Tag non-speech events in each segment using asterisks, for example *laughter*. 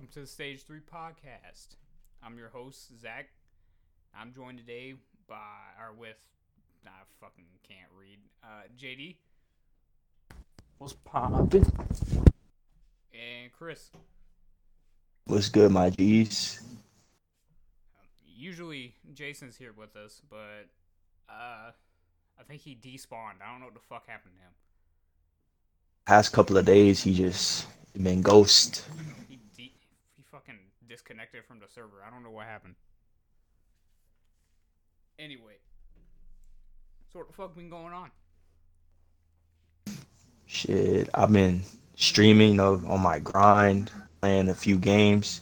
welcome to the Stage 3 podcast. I'm your host, Zach. I'm joined today by, or with, I fucking can't read, uh, JD What's poppin'? and Chris. What's good, my G's? Usually Jason's here with us, but, uh, I think he despawned. I don't know what the fuck happened to him. Past couple of days, he just been ghost. He, de- he fucking disconnected from the server. I don't know what happened. Anyway. So what the fuck been going on? Shit, I've been streaming of on my grind, playing a few games.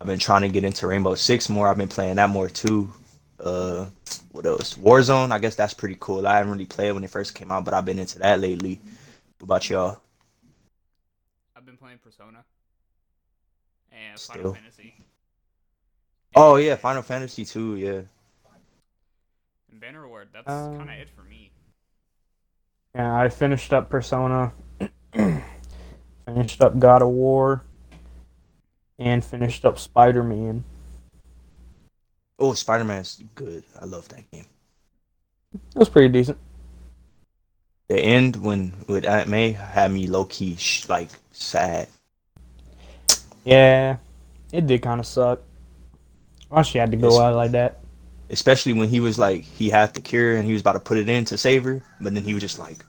I've been trying to get into Rainbow Six more. I've been playing that more too. Uh, what else? Warzone. I guess that's pretty cool. I haven't really played when it first came out, but I've been into that lately. What about y'all? I've been playing Persona and Final Still. Fantasy. Oh yeah, Final Fantasy two, Yeah. And Bannerlord. That's Um, kind of it for me. Yeah, I finished up Persona, *clears throat* finished up God of War, and finished up Spider Man. Oh, Spider Man's good. I love that game. It was pretty decent. The end when with Aunt May had me low key sh- like sad. Yeah, it did kind of suck. Why she had to go It's- out like that? especially when he was like he had the cure and he was about to put it in to save her, but then he was just like,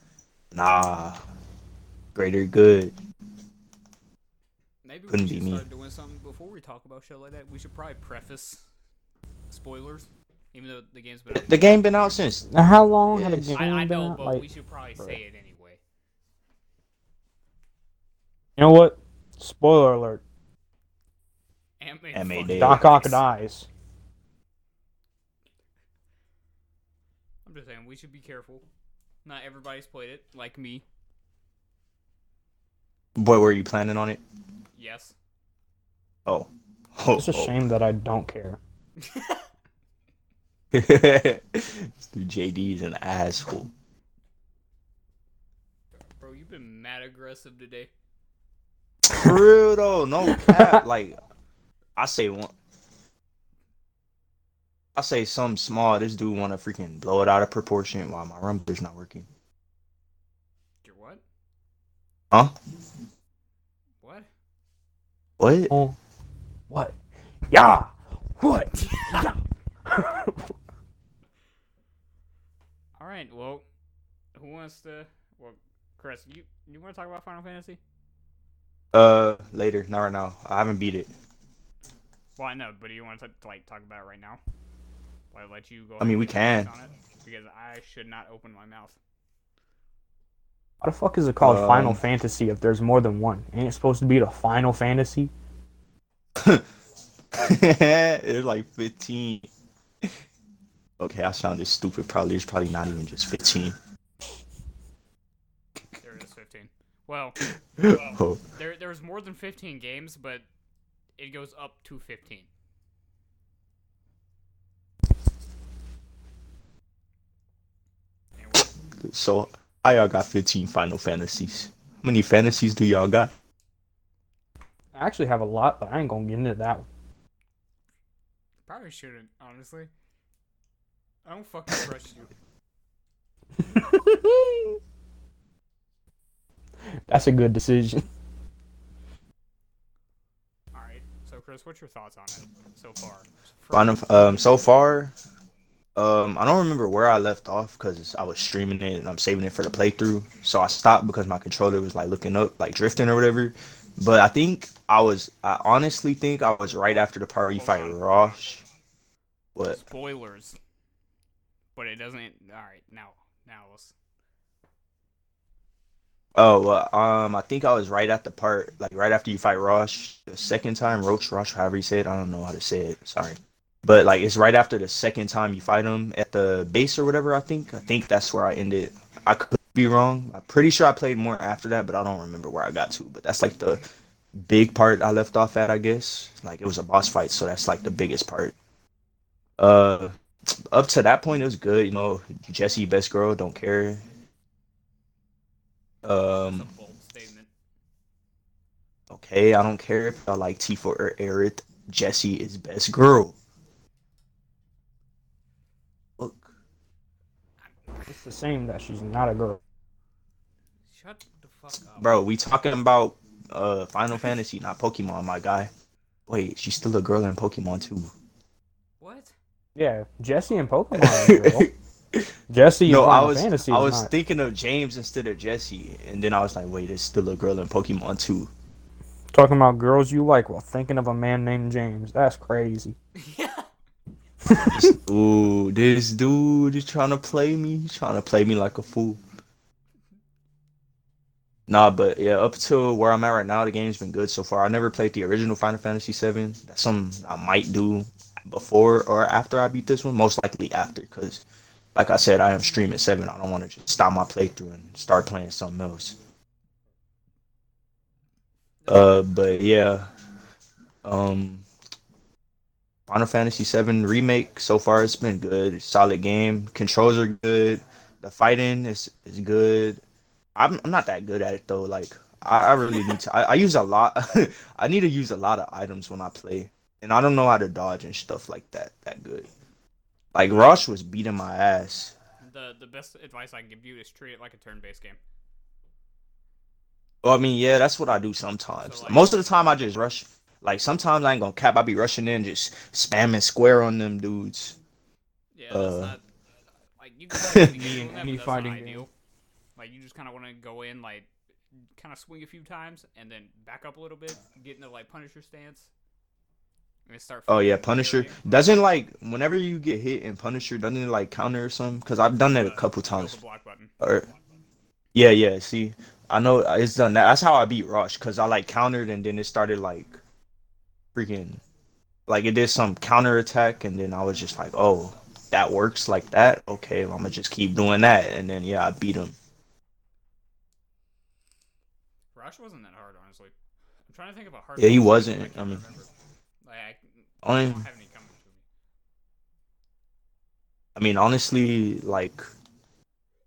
"Nah, greater good." Maybe couldn't we be should me. doing something before we talk about shit like that. We should probably preface spoilers, even though the game's been out. The game been out since. Now, how long had the Yes. game I, I been know, out? but Like, we should probably say it anyway. you know what? Spoiler alert: Ant-Man Ant-Man fucking did. Doc. Ock dies. I'm just saying we should be careful. Not everybody's played it, like me. Boy, were you planning on it? Yes. Oh, oh, It's a oh. shame that I don't care. *laughs* Dude, JD's an asshole. Bro, you've been mad aggressive today. For real though, no cap. *laughs* like, I say one. I say something small. This dude want to freaking blow it out of proportion while my rumblers not working. You're what? Huh? What? What? Oh, what? Yeah. What? yeah. *laughs* All right. Well, who wants to? Well, Chris, you you want to talk about Final Fantasy? Uh, later, not right now. I haven't beat it. Well, I know, but do you want to like talk about it right now? Like, let you go. I mean, we can. on it? because I should not open my mouth. Why the fuck is it called Um, Final Fantasy if there's more than one? Ain't it supposed to be the Final Fantasy? *laughs* There's like 15. Okay, I sounded stupid. Probably it's probably not even just 15. There is 15. Well, *laughs* Oh, there there's more than 15 games, but it goes up to 15. So I y'all got 15 Final Fantasies? How many fantasies do y'all got? I actually have a lot, but I ain't gonna get into that one. probably shouldn't, honestly. I don't fucking trust you. *laughs* *laughs* That's a good decision. Alright, so Chris, what's your thoughts on it so far? Final, um, so far, um, I don't remember where I left off because I was streaming it and I'm saving it for the playthrough. So I stopped because my controller was like looking up, like drifting or whatever. But I think I was, I honestly think I was right after the part where you fight. Rosh. What? Spoilers. But it doesn't. Alright, now. Now let's. Oh, um, I think I was right at the part, like right after you fight Rosh the second time, Roach, Rosh, however you say it. I don't know how to say it. Sorry, but like it's right after the second time you fight him at the base or whatever. I think. I think that's where I ended. I could be wrong. I'm pretty sure I played more after that, but I don't remember where I got to. But that's like the big part I left off at, I guess. Like it was a boss fight, so that's like the biggest part. Uh, up to that point, it was good. You know, Jessie, best girl, don't care. That's Um, a bold statement. Okay, I don't care if I like Tifa or Aerith. Jessie is best girl. Look, It's the same that she's not a girl. Shut the fuck up. bro, we talking about uh Final Fantasy, not Pokemon, my guy. Wait, she's still a girl in Pokemon too. What? Yeah, Jessie and Pokemon are a girl. *laughs* Jessie no, I was Fantasy I was not. thinking of James instead of Jessie, and then I was like, wait, there's still a girl in Pokemon too. Talking about girls you like while thinking of a man named James. That's crazy. yeah. *laughs* *laughs* Ooh, this dude is trying to play me. He's trying to play me like a fool. Nah, but yeah, up to where I'm at right now, the game's been good so far. I never played the original Final Fantasy VII. That's something I might do before or after I beat this one. Most likely after, because like I said, I am streaming seven. I don't want to just stop my playthrough and start playing something else. Uh, but yeah, um, Final Fantasy VII remake so far it's been good. Solid game. Controls are good. The fighting is is good. I'm I'm not that good at it though. Like I, I really need to. I, I use a lot. *laughs* I need to use a lot of items when I play, and I don't know how to dodge and stuff like that that good. Like Rush was beating my ass. The the best advice I can give you is treat it like a turn-based game. Well, I mean, yeah, that's what I do sometimes. So, like- Most of the time, I just rush. Like sometimes I ain't gonna cap. I be rushing in, just spamming square on them dudes. Yeah, that's Uh. not like you can play any, Any- game doing that, any but that's fighting not game. Like you just kind of want to go in, like kind of swing a few times, and then back up a little bit, get into like Punisher stance, and then start. Oh yeah, Punisher doesn't like whenever you get hit in Punisher doesn't it like counter or something? Because I've done that a Uh, couple times. Block button. Or yeah, yeah. See, I know it's done that. That's how I beat Rush because I like countered and then it started like freaking like it did some counter attack and then I was just like, oh, that works like that. Okay, well, I'm gonna just keep doing that and then yeah, I beat him. Rush wasn't that hard, honestly. I'm trying to think of a hard. Yeah, he wasn't. I mean- remember. like I, I Only- don't have any coming to me. I mean, honestly, like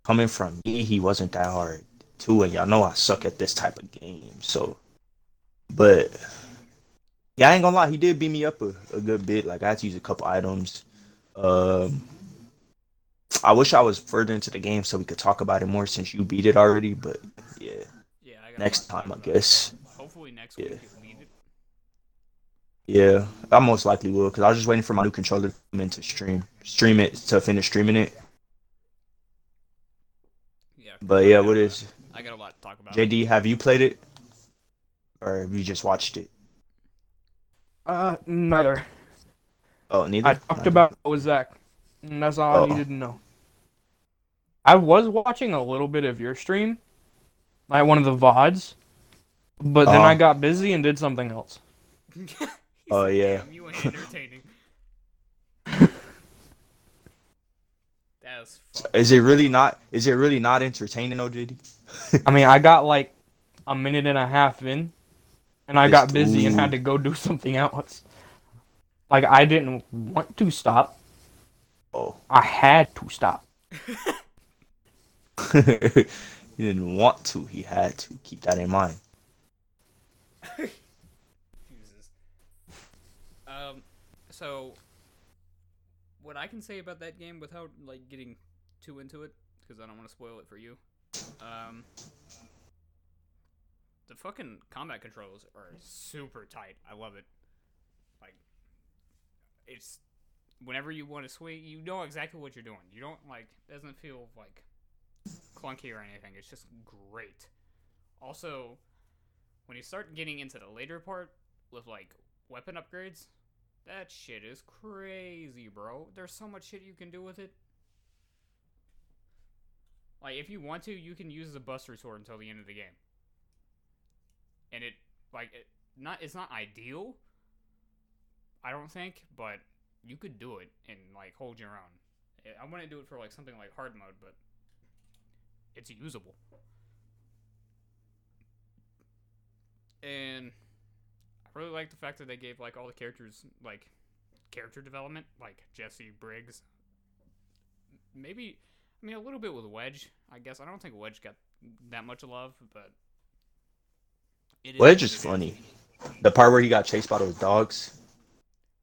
coming from me, he wasn't that hard too, and y'all know I suck at this type of game. So, but yeah, I ain't gonna lie, he did beat me up a, a good bit. Like I had to use a couple items. Um, I wish I was further into the game so we could talk about it more since you beat it already. But yeah, Yeah, I got next time I guess. Hopefully next Yeah. week you'll beat it. Yeah, I most likely will because I was just waiting for my new controller to come in to stream, stream it to finish streaming it. Yeah. But yeah, what is I got a lot to talk about. JD? Have you played it, or have you just watched it? Uh, neither. Oh, neither. I talked about it with Zach, and that's all Oh. I needed to know. I was watching a little bit of your stream, like one of the VODs, but then Uh-huh. I got busy and did something else. *laughs* He Oh, said, yeah. "Damn, you ain't entertaining. *laughs* That's fucking Is it really not? Is it really not entertaining, though, JD? I mean, I got like *laughs* a minute and a half in, and I got Just- busy and had to go do *laughs* something else. Like I didn't want to stop. Oh, I had to stop. he didn't want to. He had to. Keep that in mind. Jesus. Um, so what I can say about that game without like getting too into it, because I don't want to spoil it for you. Um, the fucking combat controls are super tight. I love it. Like, it's whenever you want to swing, you know exactly what you're doing. You don't like doesn't feel like clunky or anything. It's just great. Also, when you start getting into the later part with like weapon upgrades, that shit is crazy, bro. There's so much shit you can do with it. Like if you want to, you can use the Buster Sword until the end of the game. And it like it not it's not ideal, I don't think, but you could do it and like hold your own. I- wouldn't do it for like something like hard mode, but it's usable. And really like the fact that they gave like all the characters like character development, like Jessie Biggs. Maybe I mean a little bit with Wedge. I guess I don't think Wedge got that much love, but It Well, is it's just what it is. funny. The part where he got chased by those dogs.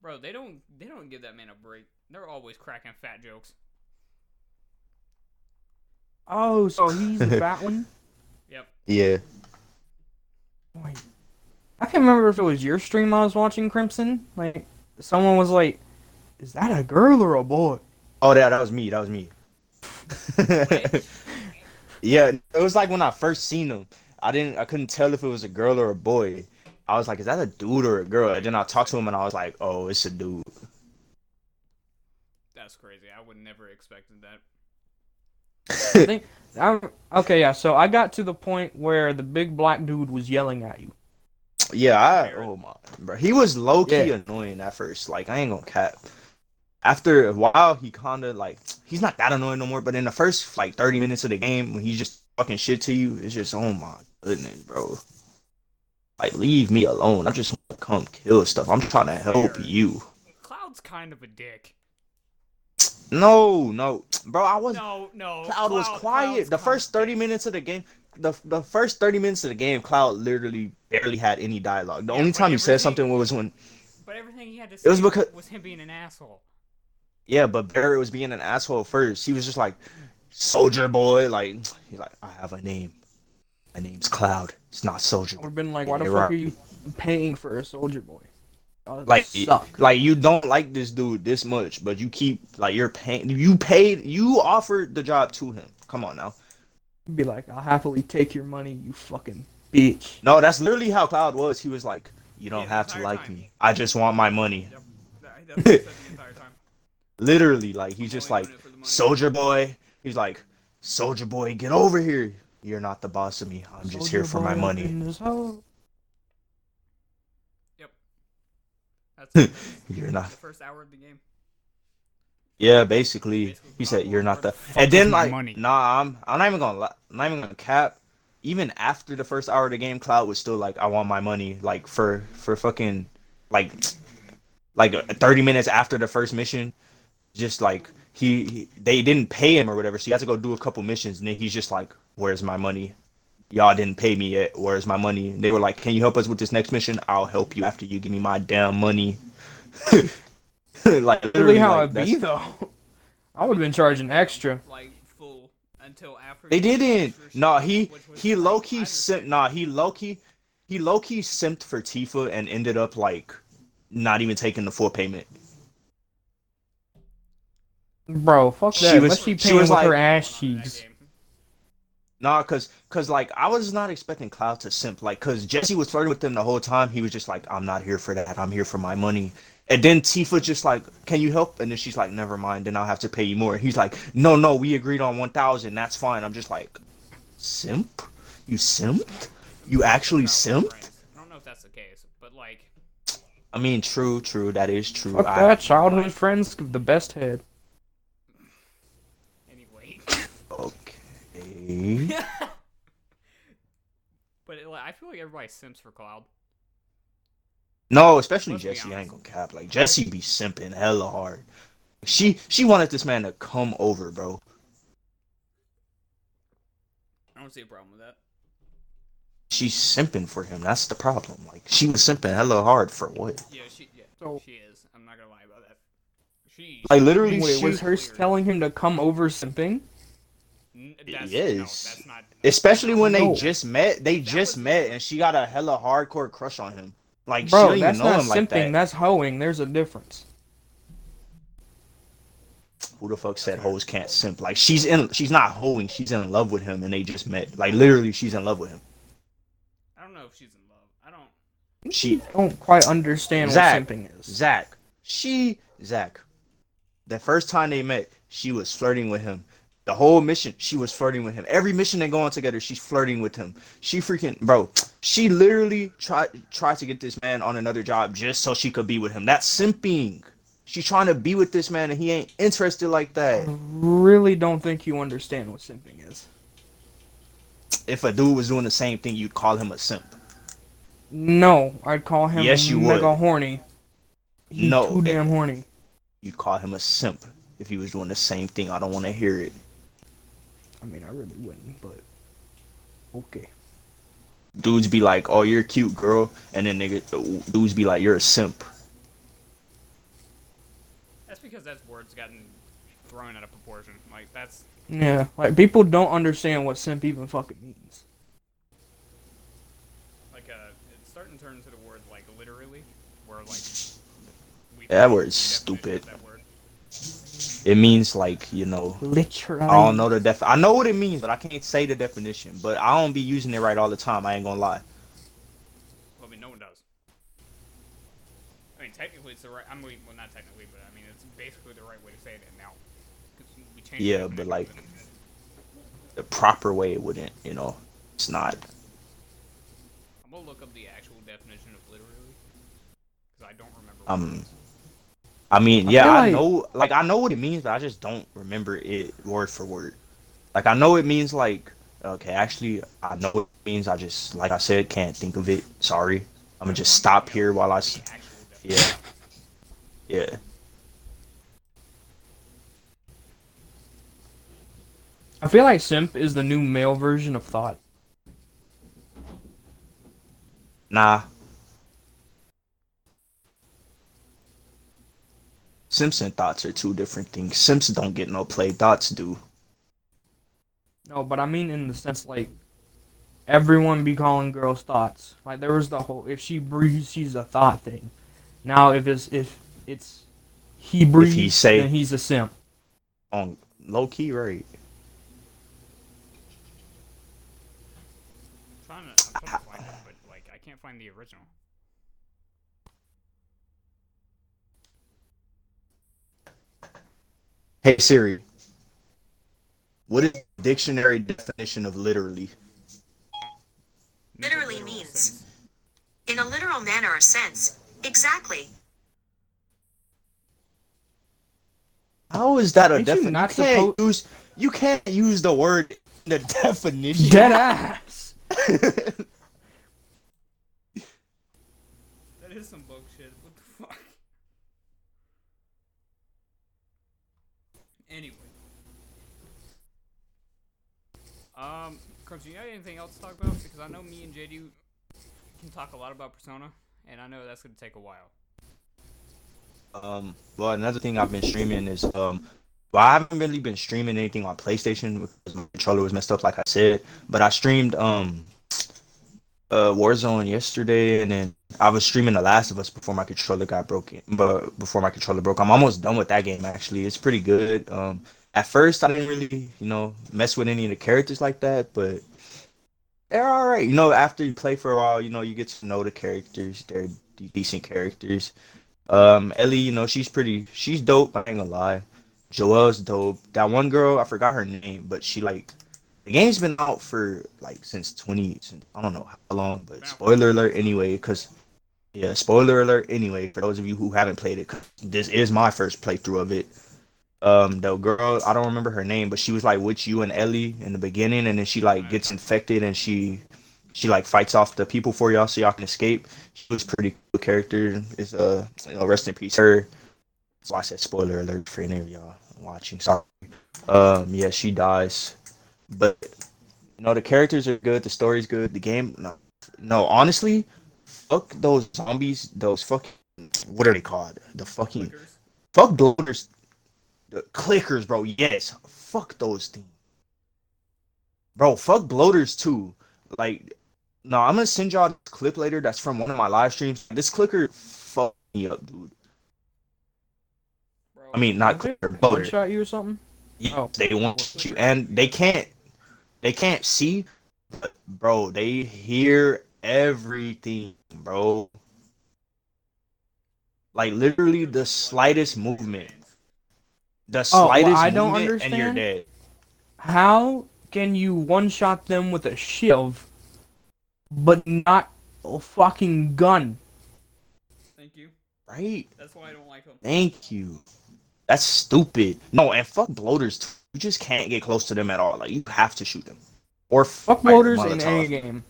Bro, they don't they don't give that man a break. They're always cracking fat jokes. Oh, so he's the *laughs* fat one? Yep. Yeah. Wait. I can't remember if it was your stream I was watching, Crimson. Like, someone was like, is that a girl or a boy? Oh, yeah, that was me. That was me. *laughs* yeah, it was like when I first seen him. I didn't. I couldn't tell if it was a girl or a boy. I was like, "Is that a dude or a girl?" And then I talked to him, and I was like, "Oh, it's a dude." That's crazy. I would never expected that. I think, I'm, okay, yeah, so I got to the point where the big black dude was yelling at you. Yeah, I. Oh my, bro. He was low key Yeah. annoying at first. Like I ain't gonna cap. After a while, he kind of like he's not that annoying no more. But in the first like thirty minutes of the game, when he's just fucking shit to you, it's just oh my goodness, bro. Like leave me alone. I just want to come kill stuff. I'm trying to help Fair. you. Cloud's kind of a dick. No, no, bro. I was No, no. Cloud was quiet. Cloud's The first thirty minutes of the game, the the first thirty minutes of the game, Cloud literally barely had any dialogue. The Yeah, only time he said something was when But everything he had to say it was because- was him being an asshole. Yeah, but Barret was being an asshole first. He was just like, Soldier Boy. Like, he's like, I have a name. My name's Cloud. It's not Soldier. I would have been like, why the fuck are you paying for a soldier boy? Y'all Like, suck. like you don't like this dude this much, but you keep like you're paying. You paid. You offered the job to him. Come on now. Be like, I'll happily take your money, you fucking bitch. No, that's literally how Cloud was. He was like, you don't Yeah, have to like time. me. I just want my money. Yep. That- That's what he said the entire time. *laughs* Literally, like he's just like doing it for the money. Soldier Boy. He's like, Soldier Boy, get over here. You're not the boss of me. I'm just here for my money. in this hoe. *laughs* That's You're not. the first hour of the game. Yeah, basically, he said you're not the. And then like, money? nah, I'm I'm not even gonna li- I'm not even gonna cap. Even after the first hour of the game, Cloud was still like, I want my money. Like for for fucking like like uh, 30 minutes after the first mission, just like he, he they didn't pay him or whatever, so he had to go do a couple missions, and then he's just like, where's my money? Y'all didn't pay me yet. Where's my money? And they were like, Can you help us with this next mission? I'll help you after you give me my damn money. *laughs* *laughs* like Really literally, how like, it be though. I would have been charging extra. Like full until after. They didn't. extra shit, No, he he low key understand. simped. Nah, he low key he low key simped for Tifa and ended up like not even taking the full payment. Bro, fuck that. She was- Unless she she paying was with her ass cheeks. game. Nah, cause cause like I was not expecting Cloud to simp. Like, cause Jessie was flirting with him the whole time. He was just like, I'm not here for that. I'm here for my money. And then Tifa just like, can you help? And then she's like, never mind. Then I'll have to pay you more. He's like, no, no, we agreed on one thousand. That's fine. I'm just like, simp? You simped? You actually Not simped? I don't know if that's the case, but like, I mean, true, true. That is true. Fuck I- that. Childhood friends, give the best head. anyway. Okay. *laughs* but it, like, I feel like everybody simps for Cloud. No, especially Let's Jessie. I ain't gonna cap. Like Jessie be simping hella hard. She she wanted this man to come over, bro. I don't see a problem with that. She's simping for him. That's the problem. Like she was simping hella hard for what? Yeah, she yeah, So- she is. I'm not gonna lie about that. She. Like literally, Wait, she, was her telling him to come over simping? That's, Yes. No, that's not. especially when they just met. They That just was- met, and she got a hella hardcore crush on him. Like Bro, don't that's know not him like simping. that. That's hoeing. There's a difference. Who the fuck said hoes can't simp? Like she's in. She's not hoeing. She's in love with him, and they just met. Like literally, she's in love with him. I don't know if she's in love. I don't. She I don't quite understand Zach, what simping is. Zach, she, Zach, the first time they met, she was flirting with him. The whole mission, she was flirting with him. Every mission they go on together, she's flirting with him. She freaking, bro, she literally tried tried to get this man on another job just so she could be with him. That's simping. She's trying to be with this man and he ain't interested like that. really don't think you understand what simping is. If a dude was doing the same thing, you'd call him a simp. No, I'd call him Yes, you mega would. horny. He's No, too damn eh, horny. You'd call him a simp if he was doing the same thing. I don't want to hear it. I mean, I really wouldn't, but okay. dudes be like, "Oh, you're a cute girl," and then nigga dudes be like, "You're a simp." That's because that's words gotten thrown out of proportion. Like that's Yeah, like people don't understand what simp even fucking means. like uh, it's starting to turn into the word like literally, where like we That word's the definition of stupid. That word. It means like you know. Literally. I don't know the def. I know what it means, but I can't say the definition. But I don't be using it right all the time. I ain't gonna lie. Well, I mean, no one does. I mean, technically, it's the right. I mean, well, not technically, but I mean, it's basically the right way to say it now. we Yeah, but, like. The proper way it wouldn't. You know, it's not. I'm gonna look up the actual definition of literally, because I don't remember. what Um, it is. I mean, yeah, feel I like- know. Like I know what it means, but I just don't remember it word for word. Like I know it means like. Okay, actually, I know what it means. I just, like I said, can't think of it. Sorry. I'm gonna just stop here while I. Yeah. Yeah. I feel like simp is the new male version of thought. Nah. Simpson thoughts are two different things. Simpson don't get no play. Thoughts do. No, but I mean in the sense like everyone be calling girls thoughts. Like there was the whole if she breathes, she's a thought thing. Now if it's if it's he breathes, say- then he's a simp. On low key, right? I'm trying to, I'm trying to find it, but like I can't find the original. Hey Siri. What is the dictionary definition of literally? Literally means- In a literal manner or sense. Exactly. How is that a Ain't you definition? You not can't suppo- use you can't use the word in the *laughs* definition. Dead ass. *laughs* That is some bullshit. What the fuck? Anyway. Um, Crunchy, you got anything else to talk about? Because I know me and JD can talk a lot about Persona, and I know that's gonna take a while. Um, well, another thing I've been streaming is um, well, I haven't really been streaming anything on PlayStation because my controller was messed up, like I said. But I streamed um, uh, Warzone yesterday, and then I was streaming The Last of Us before my controller got broken. But before my controller broke, I'm almost done with that game. Actually, it's pretty good. Um, at first I didn't really, you know, mess with any of the characters like that, but they're all right. You know, after you play for a while, you know, you get to know the characters. They're de- decent characters. Um, Ellie, you know, she's pretty, she's dope. I ain't gonna lie. Joel's dope. That one girl, I forgot her name, but she like, the game's been out for like since 20, since, I don't know how long, but spoiler alert anyway, because, yeah, spoiler alert anyway, for those of you who haven't played it, 'cause this is my first playthrough of it. Um, the girl, I don't remember her name, but she was like with you and Ellie in the beginning, and then she like gets infected and she, she like fights off the people for y'all so y'all can escape. She was pretty cool character. Is uh, you know, rest in peace her. So I said spoiler alert for any of y'all watching. Sorry. Um, yeah, she dies, but you know the characters are good. The story's good. The game, no, no. Honestly, fuck those zombies. Those fucking what are they called? The fucking fuck bloaters. The clickers, bro. Yes, fuck those things, bro. Fuck bloaters too. Like, no, I'm gonna send y'all a clip later. That's from one of my live streams. This clicker fucked me up, dude. Bro, I mean, not clicker, bloater. Shot you or something? Yes, Oh. they want you, and they can't. They can't see, but bro, they hear everything, bro. Like literally the slightest movement, the Oh, what slightest I don't movement, and you're understand? dead. How can you one shot them with a shiv, but not a fucking gun? Thank you. Right? That's why I don't like them. Thank you. That's stupid. No, and fuck bloaters. Too. You just can't get close to them at all. Like you have to shoot them, or Fuck fire motors in any game.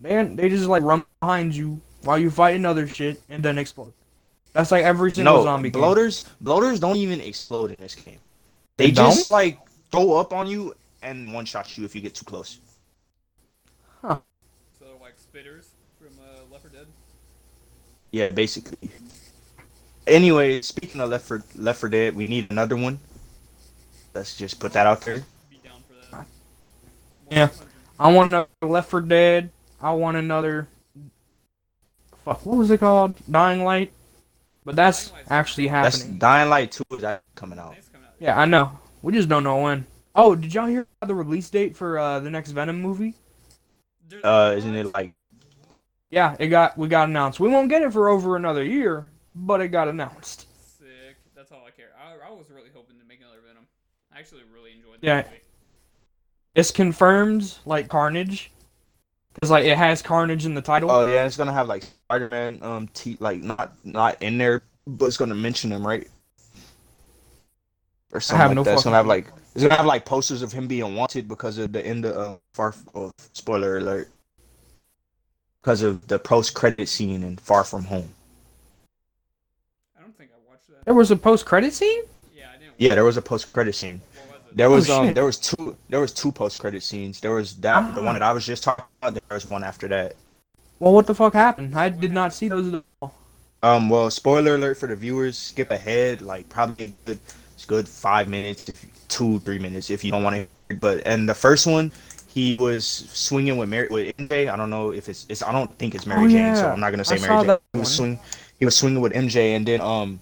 They they just like run behind you while you fight another shit and then explode. That's like every single No, zombie game. bloaters, bloaters don't even explode in this game. They They, just like throw up on you and one shot you if you get too close. Huh. So they're like spitters from uh, Left 4 Dead. Yeah, basically. Anyway, speaking of Left for Left for Dead, we need another one. Let's just put that out there. Be down for that. Yeah. I want another Left for Dead. I want another. Fuck, what was it called? Dying Light. But that's Dying Light's- actually That's happening. Dying Light Two is that coming out. It's coming out. Yeah, I know. We just don't know when. Oh, did y'all hear about the release date for uh, the next Venom movie? Uh, isn't it like Yeah, it got we got announced. We won't get it for over another year, but it got announced. Sick. That's all I care. I, I was really hoping to make another Venom. I actually really enjoyed that Yeah. movie. It's confirmed like Carnage, because like it has Carnage in the title. Oh yeah, it's gonna have like Spider Man um t like not not in there, but it's gonna mention him right or something have like no that. It's gonna have like it's gonna have like posters of him being wanted because of the end of uh, far oh, spoiler alert because of the post credit scene in Far From Home. I don't think I watched that. there was a post credit scene. Yeah, I didn't. Yeah, there was a post credit scene. Was? There was Oh, um shit. there was two there was two post credit scenes. There was that the Ah. one that I was just talking about. There was one after that. Well, what the fuck happened? I did not see those at all. Um, well, spoiler alert for the viewers. Skip ahead, like probably a good, it's good five minutes, two, three minutes if you don't want to. hear But and the first one, he was swinging with Mary with MJ. I don't know if it's, it's I don't think it's Mary Oh, Jane, so yeah. I'm not gonna say I Mary Jane. He was swing, he was swinging with MJ, and then um,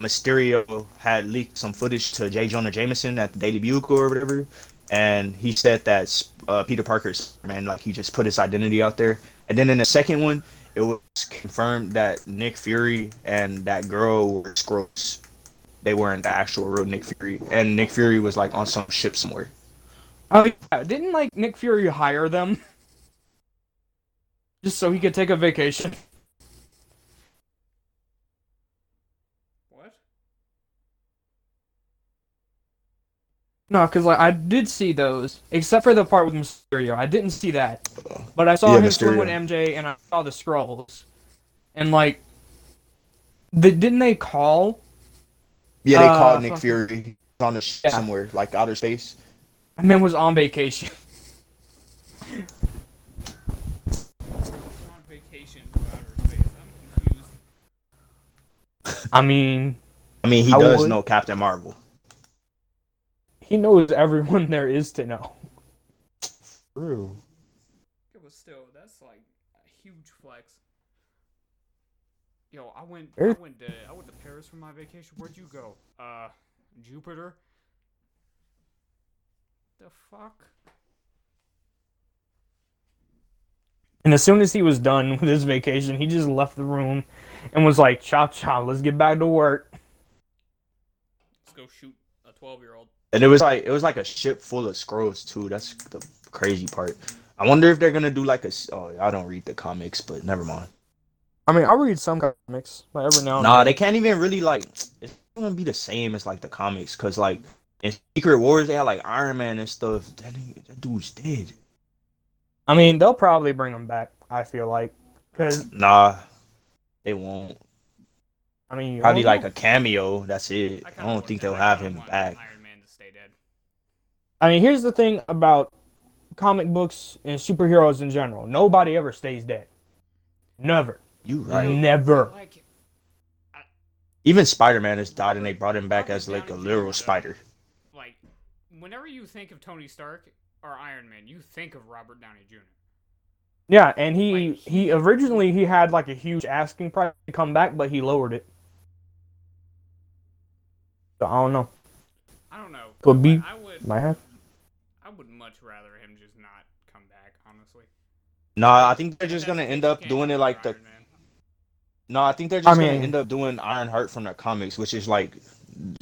Mysterio had leaked some footage to J. Jonah Jameson at the Daily Bugle or whatever, and he said that uh, Peter Parker's man, like he just put his identity out there. And then in the second one, it was confirmed that Nick Fury and that girl were Skrulls. They weren't the actual real Nick Fury, and Nick Fury was like on some ship somewhere. Oh yeah, didn't like Nick Fury hire them just so he could take a vacation? What? No, because like I did see those, except for the part with Mysterio. I didn't see that, but I saw Yeah, him swing Mysterio. with MJ, and I saw the Skrulls, and like, the, didn't they call? Yeah, they Uh, called Nick. Fury He's on the ship Yeah. somewhere, like outer space. I man was on vacation. On vacation outer space. I'm confused. I mean, I mean, he I does would- know Captain Marvel. He knows everyone there is to know. True. It was still that's like a huge flex. Yo, I went I went to I went to Paris for my vacation. Where'd you go? Uh Jupiter? The fuck? And as soon as he was done with his vacation, he just left the room and was like, "Chop chop, let's get back to work." Let's go shoot a twelve year old. And it was like it was like a ship full of Skrulls too. That's the crazy part. I wonder if they're gonna do like a. s- Oh, I don't read the comics, but never mind. I mean, I read some comics, like every now and Nah, then. they can't even really like. It's gonna be the same as like the comics, cause like in Secret Wars they had like Iron Man and stuff. That, that dude's dead. I mean, they'll probably bring him back. I feel like, because Nah, they won't. I mean, Probably like know. a cameo. That's it. I, kinda don't think they'll have him want back. Iron Man to stay dead. I mean, here's the thing about comic books and superheroes in general. Nobody ever stays dead. Never. You right. Never. Like Even Spider Man has died, and they brought him back as like a Downey literal spider. like whenever you think of Tony Stark or Iron Man, you think of Robert Downey Jr. Yeah, and he Like, he originally he had like a huge asking price to come back, but he lowered it. So I don't know. I don't know. Could be. I would Might have. I would much rather him just not come back, honestly. Nah, I think they're just gonna end up doing it like the Iron Man. No, I think they're I just mean- gonna end up doing Iron Heart from the comics, which is like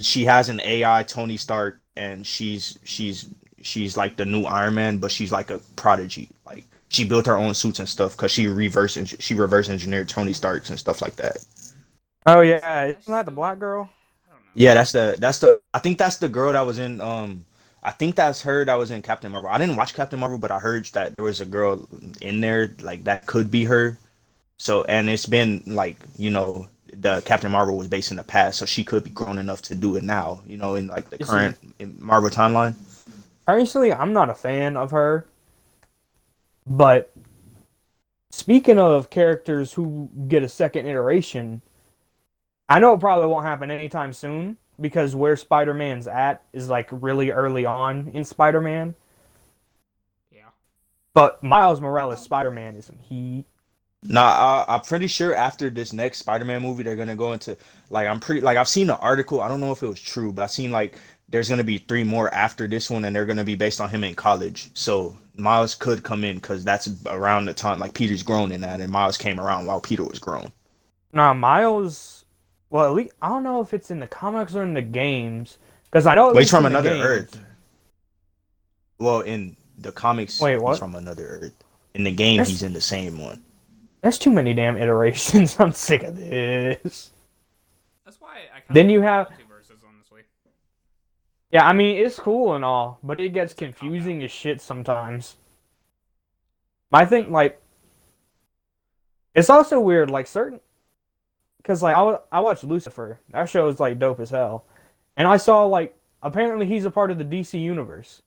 she has an AI Tony Stark, and she's she's she's like the new Iron Man, but she's like a prodigy. Like she built her own suits and stuff because she reverse eng- she reverse engineered Tony Starks and stuff like that. Oh yeah, isn't that the black girl? I don't know. Yeah, that's the that's the I think that's the girl that was in um I think that's her that was in Captain Marvel. I didn't watch Captain Marvel, but I heard that there was a girl in there like that could be her. So and it's been like you know the Captain Marvel was based in the past, so she could be grown enough to do it now. You know, in like the see- current Marvel timeline. Personally, I'm not a fan of her, but speaking of characters who get a second iteration, I know it probably won't happen anytime soon because where Spider Man's at is like really early on in Spider Man. Yeah. But Miles Morales Spider Man is some heat. Nah, I, I'm pretty sure after this next Spider-Man movie, they're gonna go into like I'm pretty like I've seen the article. I don't know if it was true, but I've seen like there's gonna be three more after this one, and they're gonna be based on him in college. So Miles could come in because that's around the time like Peter's grown in that, and Miles came around while Peter was grown. Nah, Miles. Well, at least I don't know if it's in the comics or in the games because I know. at But he's from another games- Earth. Well, in the comics, Wait, what? he's from another Earth. In the game, That's- he's in the same one. That's too many damn iterations. *laughs* I'm sick of this. That's why I. Kinda Then you like have- multiverses, honestly. Yeah, I mean it's cool and all, but it gets confusing as shit sometimes. I think like it's also weird, like certain, because like I I watched Lucifer. That show is like dope as hell, and I saw like apparently he's a part of the DC universe.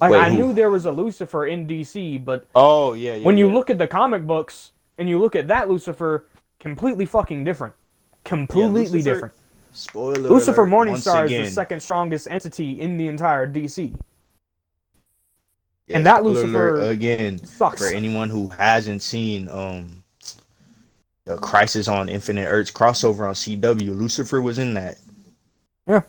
Like Wait, I who? knew there was a Lucifer in DC, but Oh yeah, yeah. when you yeah. look at the comic books and you look at that Lucifer, completely fucking different, completely Lucifer- different. spoiler Lucifer alert, Morningstar is the second strongest entity in the entire DC. yeah, and that Lucifer again Sucks. for anyone who hasn't seen um the Crisis on Infinite Earths crossover on CW. Lucifer was in that. Yeah.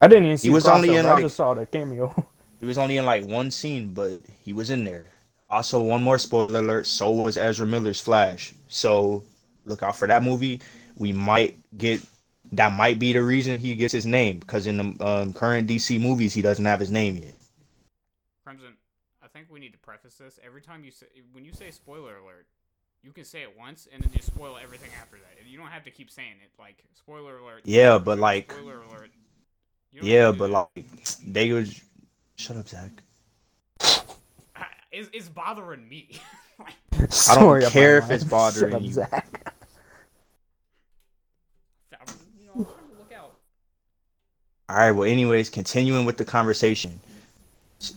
I didn't even see. He was crossover, only in, I just saw the cameo. He was only in like one scene, but he was in there. Also, one more spoiler alert: so was Ezra Miller's Flash. So look out for that movie. We might get that might be the reason he gets his name because in the um, current DC movies he doesn't have his name yet. Crimson, I think we need to preface this. Every time you say, when you say spoiler alert, you can say it once and then just spoil everything after that. You don't have to keep saying it. Like spoiler alert. Yeah, but like- spoiler alert. Yeah, have to do but that. like they was shut up, Zach. it's, it's bothering me. *laughs* Like, I don't Sorry care if it's bothering Shut up, you. Zach. You know, I'm trying to look out. All right. Well, anyways, continuing with the conversation.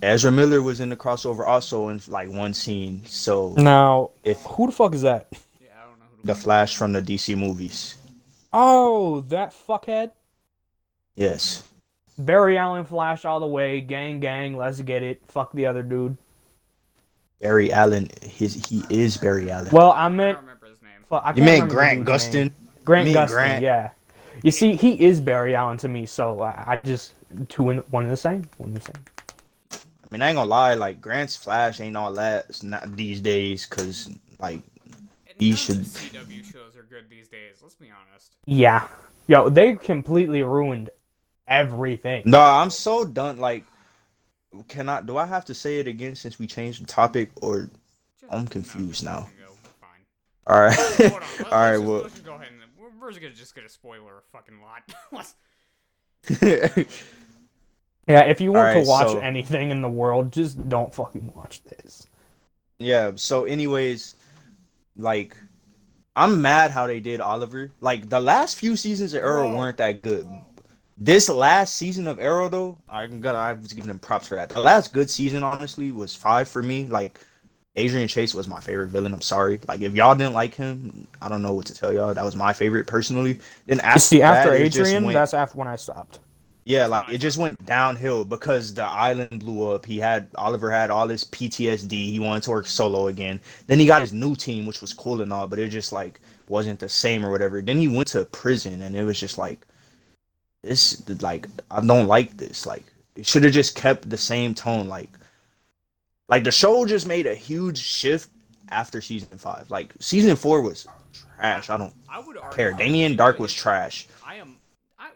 Ezra Miller was in the crossover also in like one scene. So Now, if who the fuck is that? Yeah, I don't know who the Flash from the DC movies, Oh, that fuckhead. yes. Barry Allen Flash all the way. Gang, gang. Let's get it. Fuck the other dude. Barry Allen, his he is Barry Allen. Well, I I meant. don't remember his name. Fuck, I you can't meant Grant dude's name. Gustin? Grant mean Gustin, Grant. yeah. You see, he is Barry Allen to me, so I, I just two in one in the same, one in the same. I mean, I ain't gonna lie, like Grant's Flash ain't all that it's not these days, cause like And He should- CW shows are good these days. Let's be honest. Yeah, yo, they completely ruined everything. no, I'm so done. Like, can I? Do I have to say it again since we changed the topic? Or Just- I'm confused just now. Fine. all right, Hold on. Let, all right. let's just, Well, go ahead and we're, we're just gonna just get a spoiler a fucking lot. *laughs* *laughs* Yeah, if you want Alright, to watch so- anything in the world, just don't fucking watch this. yeah. So, anyways, like, I'm mad how they did Oliver. Like the last few seasons of Arrow weren't that good. This last season of Arrow, though, I'm gonna I was giving them props for that. The last good season, honestly, was five for me. Like, Adrian Chase was my favorite villain. I'm sorry. Like, if y'all didn't like him, I don't know what to tell y'all. That was my favorite personally. Then after see, after that, Adrian, went- that's after when I stopped. Yeah, like it just went downhill because the island blew up. He had Oliver had all this PTSD. He wanted to work solo again. Then he got his new team, which was cool and all, but it just like wasn't the same or whatever. Then he went to prison, and it was just like this. Like I don't like this. Like it should have just kept the same tone. Like like the show just made a huge shift after season five. Like season four was trash. I don't I would care. Damien Darhk was trash.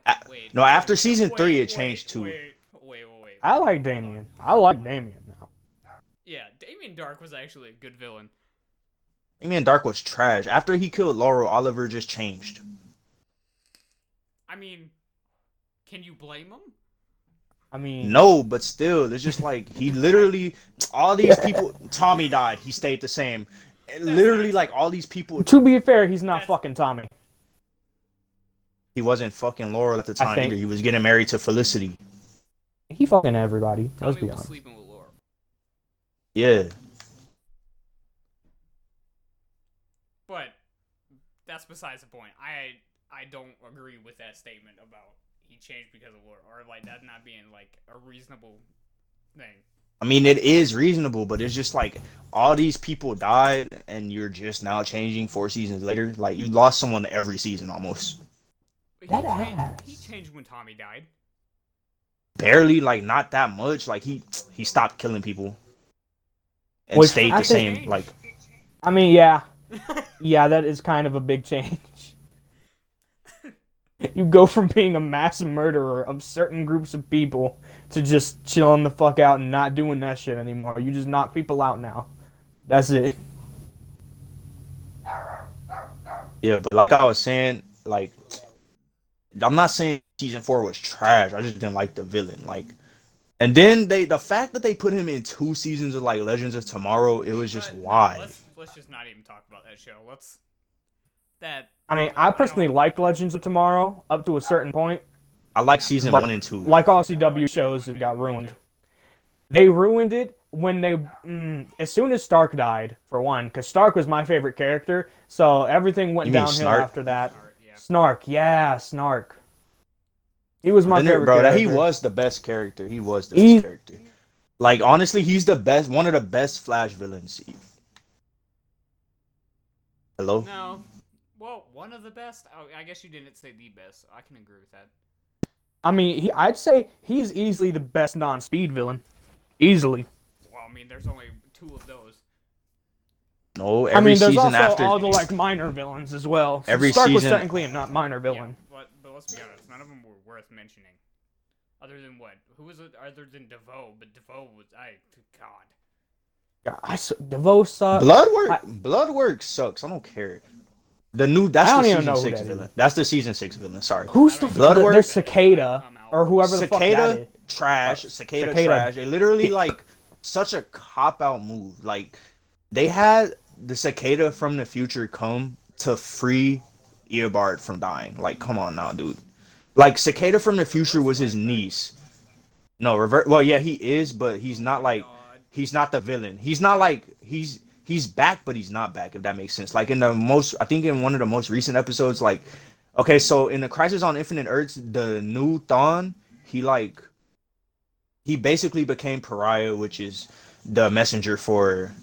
I am. Wait. no, after season wait, three, it changed too. Wait, wait, wait, wait. I like Damien. I like Damien now. Yeah, Damien Darhk was actually a good villain. Damien Darhk was trash. After he killed Laurel, Oliver just changed. I mean, can you blame him? I mean, No, but still, it's just like he literally all these people. Tommy died. He stayed the same. Literally, like all these people. To be fair, he's not fucking Tommy. He wasn't fucking Laurel at the time think- either. He was getting married to Felicity. He fucking everybody. Let's be was honest. sleeping with Laura. Yeah. But that's besides the point. I I don't agree with that statement about he changed because of war or like that not being like a reasonable thing. I mean, it is reasonable, but it's just like all these people died, and you're just now changing four seasons later. Like you lost someone every season almost. But That he, changed, ass. he changed when Tommy died. Barely, like not that much. Like he he stopped killing people and Which stayed I the think- same. Like I mean, yeah, *laughs* yeah, that is kind of a big change. You go from being a mass murderer of certain groups of people to just chilling the fuck out and not doing that shit anymore. You just knock people out now. That's it. yeah, but like I was saying, like I'm not saying season four was trash. I just didn't like the villain. Like, and then they the fact that they put him in two seasons of like Legends of Tomorrow, it was just But why. Let's let's just not even talk about that show. Let's that. I mean, I personally like Legends of Tomorrow up to a certain point. I like season But- one and two. Like all CW shows, it got ruined. They ruined it when they, mm, as soon as Stark died, for one, because Stark was my favorite character. So everything went downhill Snart? after that. Or, yeah. Snart, yeah, Snart. He was my favorite bro, character. he was the best character. He was the He- best character. Like honestly, he's the best, one of the best Flash villains. Hello. No. Well, one of the best. Oh, I guess you didn't say the best. I can agree with that. I mean, he, I'd say he's easily the best non-speed villain, easily. Well, I mean, there's only two of those. No, every I mean, there's season also after. all the like minor villains as well. So Every Stark was season- technically a not minor villain. Yeah, but but let's be honest, none of them were worth mentioning. Other than what? Who was it? Other than DeVoe, but DeVoe was I. God. God, I s- DeVoe sucks. Bloodwork, I- Bloodwork sucks. I don't care. The new that's I don't the even season know six that villain. is. That's the season six villain. Sorry. Who's the Bloodwork- There's Cicada or whoever the fuck that Cicada is. trash. Uh, Cicada, Cicada. trash. It literally like such a cop out move. Like they had the cicada from the future come to free Eobard from dying. Like, come on now, dude. Like cicada from the future was his niece. No, revert. Well, yeah, he is, but he's not like he's not the villain. He's not like he's he's back, but he's not back. If that makes sense. Like in the most, I think in one of the most recent episodes, like okay, so in the Crisis on Infinite Earths, the new Thawne, he like he basically became Pariah, which is the messenger for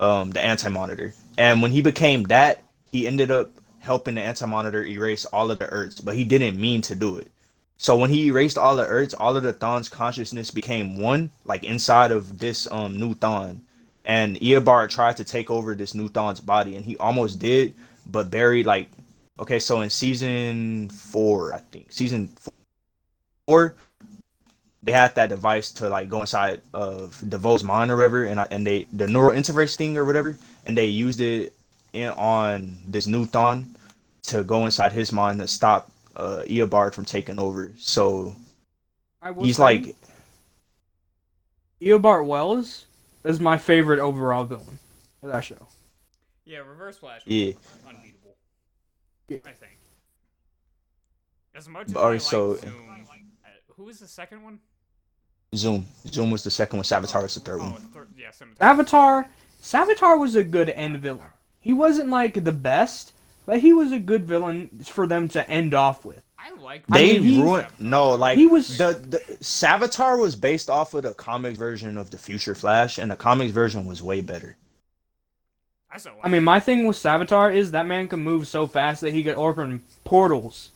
um the Anti Monitor. And when he became that, he ended up helping the Anti Monitor erase all of the Earths, but he didn't mean to do it. So when he erased all the Earths, all of the Thawne's consciousness became one, like inside of this um new Thawne. And Eobard tried to take over this new Thawne's body, and he almost did, but Barry like okay, so in season four, I think season four, they had that device to like go inside of DeVoe's mind or whatever, and I, and they the neural interface thing or whatever, and they used it in on this new Thawne to go inside his mind to stop uh Eobard from taking over. So I will he's like Eobard Wells is my favorite overall villain of that show. Yeah, Reverse Flash. Yeah. Unbeatable. Yeah. I think. As much as But I like also- Zoom, uh, who was the second one? Zoom. Zoom was the second one. Savitar was the third Oh, one. thir- yeah, Scimitar. Avatar, Savitar was a good end villain. He wasn't like the best, but he was a good villain for them to end off with. I like. I They mean, ruined no like he was- the the Savitar was based off of the comics version of the Future Flash, and the comics version was way better. I still like. I mean, my thing with Savitar is that man can move so fast that he could open portals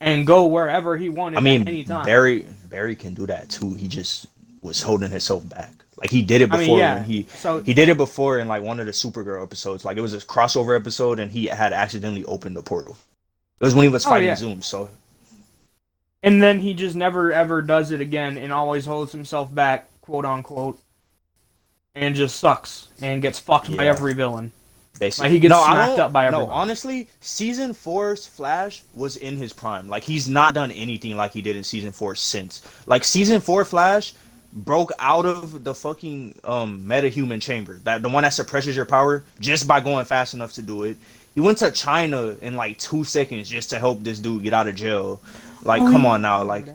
and go wherever he wanted I mean, at any time. Barry Barry can do that too. He just was holding himself back. Like he did it I before mean, yeah. when he So he did it before in like one of the Supergirl episodes. Like it was a crossover episode, and he had accidentally opened the portal. It was when he was Oh, fighting yeah. Zoom. So and then he just never ever does it again and always holds himself back, quote unquote, and just sucks and gets fucked by every villain. Basically, Like, he gets no, smacked up by No, honestly, season four's Flash was in his prime. Like he's not done anything like he did in season four since. Like season four Flash broke out of the fucking um metahuman chamber, that the one that suppresses your power just by going fast enough to do it. He went to China in like two seconds just to help this dude get out of jail. Like, Oh, come on now, like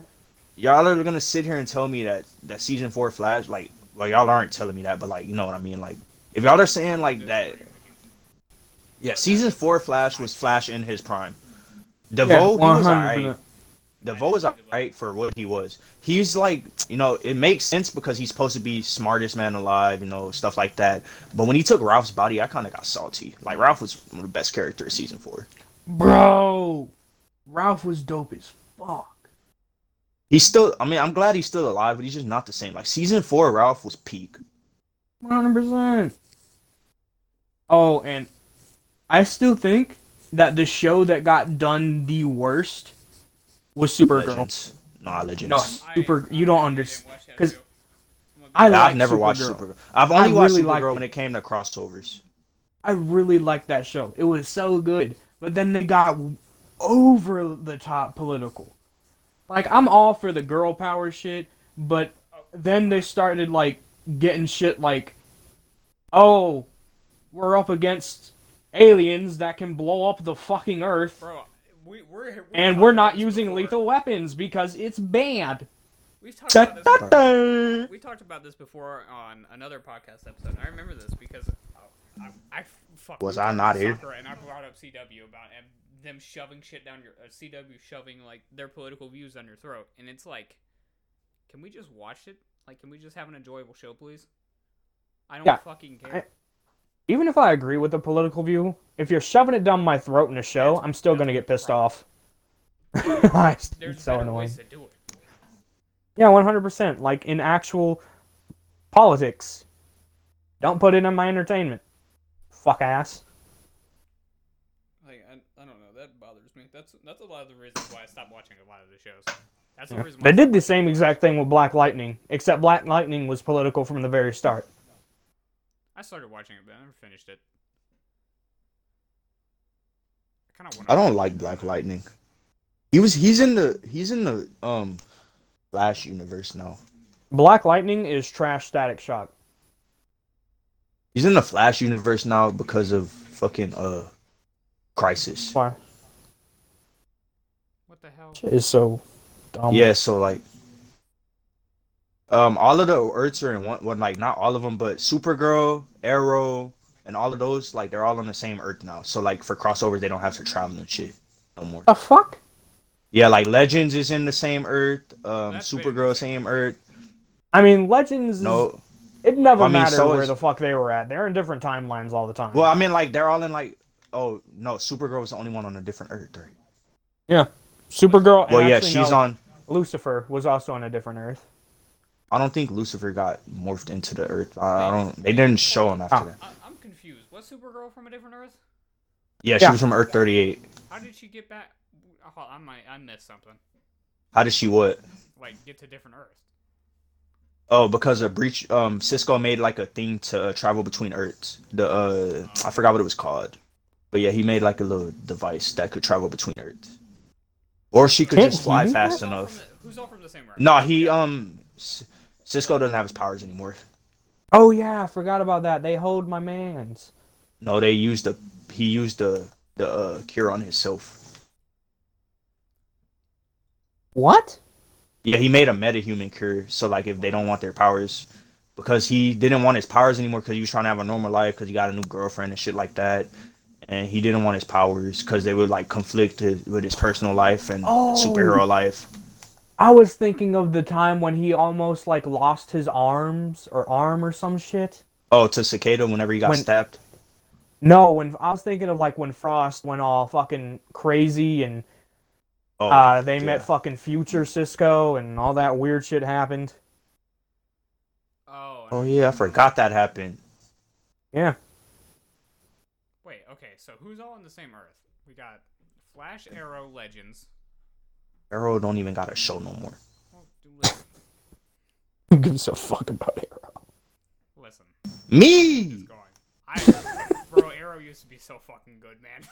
y'all are gonna sit here and tell me that that season four Flash, like, well, y'all aren't telling me that, but like, you know what I mean? Like, if y'all are saying like that, Yeah, season four Flash was Flash in his prime. Yeah, DeVoe, he was 100%. alright. DeVoe was alright for what he was. He's like, you know, it makes sense because he's supposed to be smartest man alive, you know, stuff like that. But when he took Ralph's body, I kind of got salty. Like Ralph was one of the best characters of season four. Bro, Ralph was dope as fuck. He's still, I mean, I'm glad he's still alive, but he's just not the same. Like season four, Ralph was peak. One hundred percent. Oh, and I still think that the show that got done the worst was Supergirl. Legends. Nah, Legends. No, I- Super. You don't understand. didn't watch that 'cause show. I'm I gonna- I've like never watched Supergirl. Supergirl. I've only I watched really Supergirl liked when it came to crossovers. I really liked that show. It was so good. But then they got over the top political. Like I'm all for the girl power shit, but then they started like getting shit like, oh, we're up against aliens that can blow up the fucking earth, Bro, we, we're, we and we're not using before. lethal weapons because it's banned. We've talked about this before. Da-da-da. We talked about this before on another podcast episode. I remember this because uh, I, I fuck, Was I not here? And I brought up CW about them shoving shit down your uh, CW shoving like their political views down your throat, and it's like, can we just watch it? Like, can we just have an enjoyable show, please? I don't Yeah, fucking care. Even if I agree with the political view, if you're shoving it down my throat in a show, I'm still gonna get pissed off. *laughs* it's There's so annoying. to do it. Yeah, one hundred percent. Like in actual politics, don't put it in my entertainment. Fuck ass. Like, I, I don't know. That bothers me. That's that's a lot of the reasons why I stopped watching a lot of the shows. That's the Yeah. reason. Why They I did the same exact thing with Black Lightning, except Black Lightning was political from the very start. I started watching it, but I never finished it. I kind of. I don't like Black Lightning. He was he's in the he's in the um Flash universe now. Black Lightning is trash Static Shock. He's in the Flash universe now because of fucking uh Crisis. Why? What the hell? Shit is so dumb. Yeah, so like um all of the Earths are in one, one like not all of them, but Supergirl, Arrow, and all of those like they're all on the same Earth now. So like for crossovers, they don't have to travel and shit no more. The fuck? Yeah, like Legends is in the same Earth. Um, That's big. Supergirl same Earth. I mean, Legends. No, It never I mean, mattered so where is- the fuck they were at. They're in different timelines all the time. well, I mean like they're all in like oh no, Supergirl was the only one on a different Earth. Right? Yeah, Supergirl. and Well, yeah, she's no, on. Lucifer was also on a different Earth. I don't think Lucifer got morphed into the Earth. I, I don't. They didn't show him after Ah. that. I, I'm confused. Was Supergirl from a different Earth? Yeah, she Yeah. was from Earth 38. How did she get back? Oh, I might. I missed something. How did she what? Like get to different Earth. Oh, because of breach. Um, Cisco made like a thing to uh, travel between Earths. The uh, I forgot what it was called, but yeah, he made like a little device that could travel between Earths, or she could Can't just fly fast enough. the- who's all from the same Earth? No, he um, C- Cisco doesn't have his powers anymore. Oh yeah, I forgot about that. They hold my man's. No, they used the he used the the uh, cure on himself. What? Yeah, he made a metahuman cure. So like, if they don't want their powers, because he didn't want his powers anymore, because he was trying to have a normal life, because he got a new girlfriend and shit like that, and he didn't want his powers because they would like conflict his, with his personal life and Oh. superhero life. I was thinking of the time when he almost like lost his arms or arm or some shit. Oh, to Cicada whenever he got When- stabbed. No, when I was thinking of like when Frost went all fucking crazy and Oh, uh, they yeah. met fucking Future Cisco and all that weird shit happened. Oh. Oh yeah, I forgot that happened. Yeah. Wait. Okay. So who's all on the same Earth? We got Flash, Arrow, Legends. Arrow don't even got a show no more. Well, do. Who gives a fuck about Arrow? listen. Me. I, bro, Arrow used to be so fucking good, man. *laughs*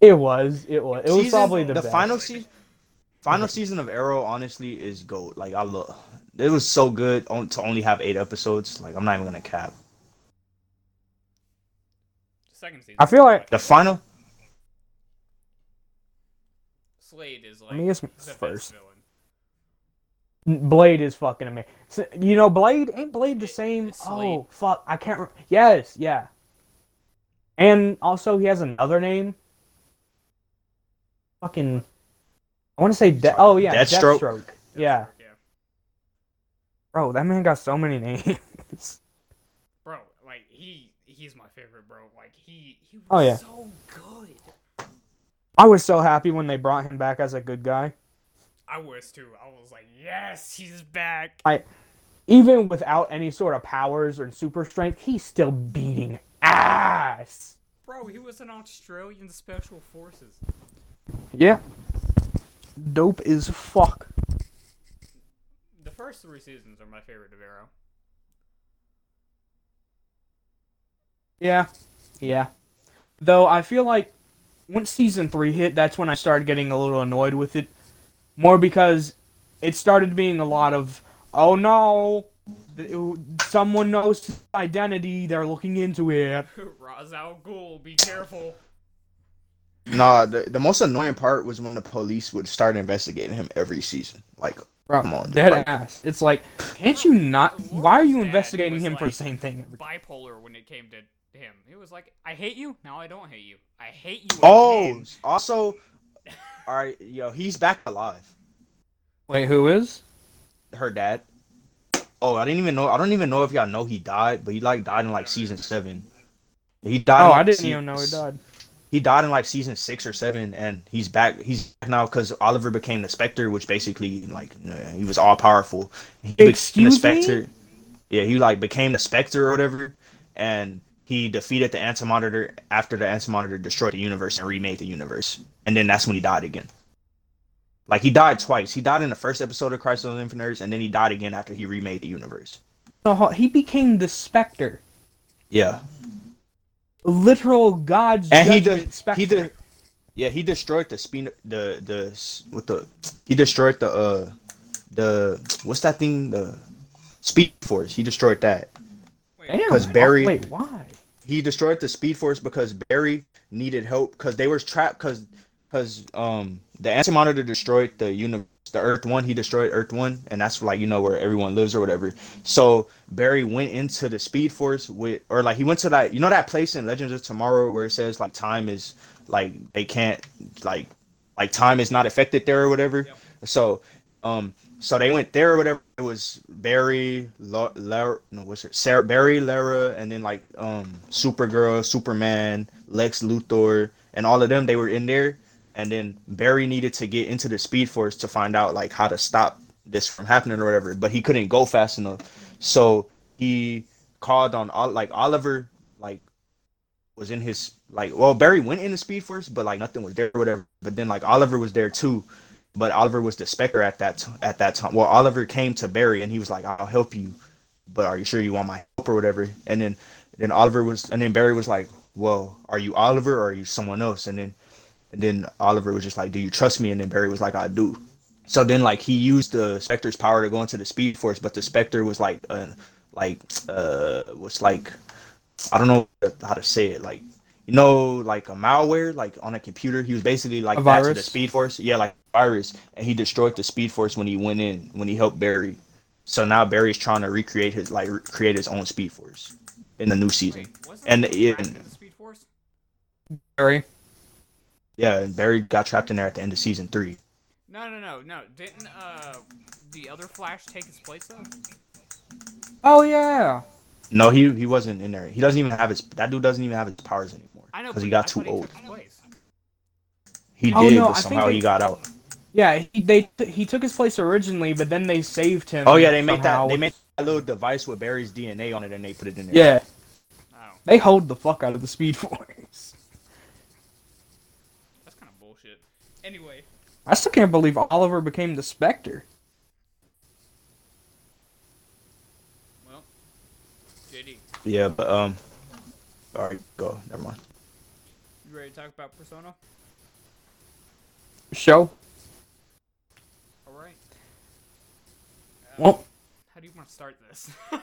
It was. It was. It was Season- probably the, the best. final season. Final season of Arrow, honestly, is goat. Like I love. It was so good on, to only have eight episodes. Like I'm not even gonna cap. The second season. I feel like- The final. Slade is like I mean, it's the best first. villain. Slade is fucking amazing. So, you know, Slade ain't Slade the same. it's Oh fuck, I can't. Re- yes, yeah. And also, he has another name. Fucking. I want to say. De- oh, yeah. Deathstroke? Deathstroke. Yeah. Yeah. Bro, that man got so many names. Bro, like he he's my favorite, bro. Like he he oh, was Oh, yeah. so good. I was so happy when they brought him back as a good guy. I was too. I was like, yes, he's back. I even without any sort of powers or super strength, he's still beating ass. Bro, he was an Australian special forces. Yeah. Dope as fuck. The first three seasons are my favorite of Arrow. Yeah. Yeah. Though I feel like once season three hit, that's when I started getting a little annoyed with it. More because it started being a lot of, oh no, someone knows his identity, they're looking into it. *laughs* Ra's al Ghul, be careful. Nah, the, the most annoying part was when the police would start investigating him every season. Like, Bro, Come on, dead like- ass. It's like, can't you not? Why are you investigating was him for the same thing? Bipolar when it came to him. He was like, I hate you. Now I don't hate you. I hate you. oh, again." also, all right, yo, he's back alive. Wait, who is? Her dad. Oh, I didn't even know. I don't even know if y'all know he died, but he like died in like season seven. He died. Oh, in, I didn't se- even know he died. He died in like season six or seven, and he's back. He's back now because Oliver became the Spectre, which basically like you he was all powerful. He became the Excuse me? Spectre. Yeah, he like became the Spectre or whatever, and he defeated the Antimonitor after the Antimonitor destroyed the universe and remade the universe, and then that's when he died again. Like he died twice. He died in the first episode of Crisis on Infinite Earths, and then he died again after he remade the universe. So he became the Spectre, Yeah, literal God's and he did. Spectre. He did. Yeah, he destroyed the speed. The the with the he destroyed the uh the what's that thing the speed force. He destroyed that. Because Barry- Wait, why? He destroyed the speed force because Barry needed help because they were trapped because because um the anti-monitor destroyed the universe the earth one he destroyed earth one and that's like you know where everyone lives or whatever so barry went into the speed force with or like he went to that you know that place in legends of tomorrow where it says like time is like they can't like like time is not affected there or whatever Yep. so um so they went there or whatever. It was Barry, La- Lara, no, what's it? Sarah, Barry, Lara, and then like um Supergirl, Superman, Lex Luthor, and all of them. They were in there, and then Barry needed to get into the Speed Force to find out like how to stop this from happening or whatever. But he couldn't go fast enough, so he called on Ol- like Oliver, like was in his like well Barry went in the Speed Force, but like nothing was there or whatever. But then like Oliver was there too but Oliver was the Spectre at that at that time. Well, Oliver came to Barry and he was like, "I'll help you, but are you sure you want my help or whatever?" And then then Oliver was and then Barry was like, "Well, are you Oliver or are you someone else?" And then and then Oliver was just like, "Do you trust me?" And then Barry was like, "I do." So then like he used the Spectre's power to go into the Speed Force, but the Spectre was like uh like uh was like I don't know how to say it like you know like a malware like on a computer he was basically like A that to the speed force yeah like a virus and he destroyed the speed force when he went in when he helped barry so now barry's trying to recreate his like re- create his own speed force in the new season Wait, wasn't And it- in the Speed Force? Barry. yeah and barry got trapped in there at the end of season three No, no, no, no. Didn't uh the other Flash take his place though? Oh yeah. no he he wasn't in there he doesn't even have his that dude doesn't even have his powers anymore I know because he got too old took his he Oh, did no, but somehow they- he got out Yeah, he, they he took his place originally, but then they saved him. oh yeah they made somehow. that they made that little device with barry's dna on it and they put it in there Yeah, Oh, they hold the fuck out of the Speed Force. that's kind of bullshit. Anyway, I still can't believe Oliver became the Spectre. well, JD, yeah but um all right go never mind you ready to talk about Persona? Show. All right. Uh, Well, how do you want to start this? *laughs*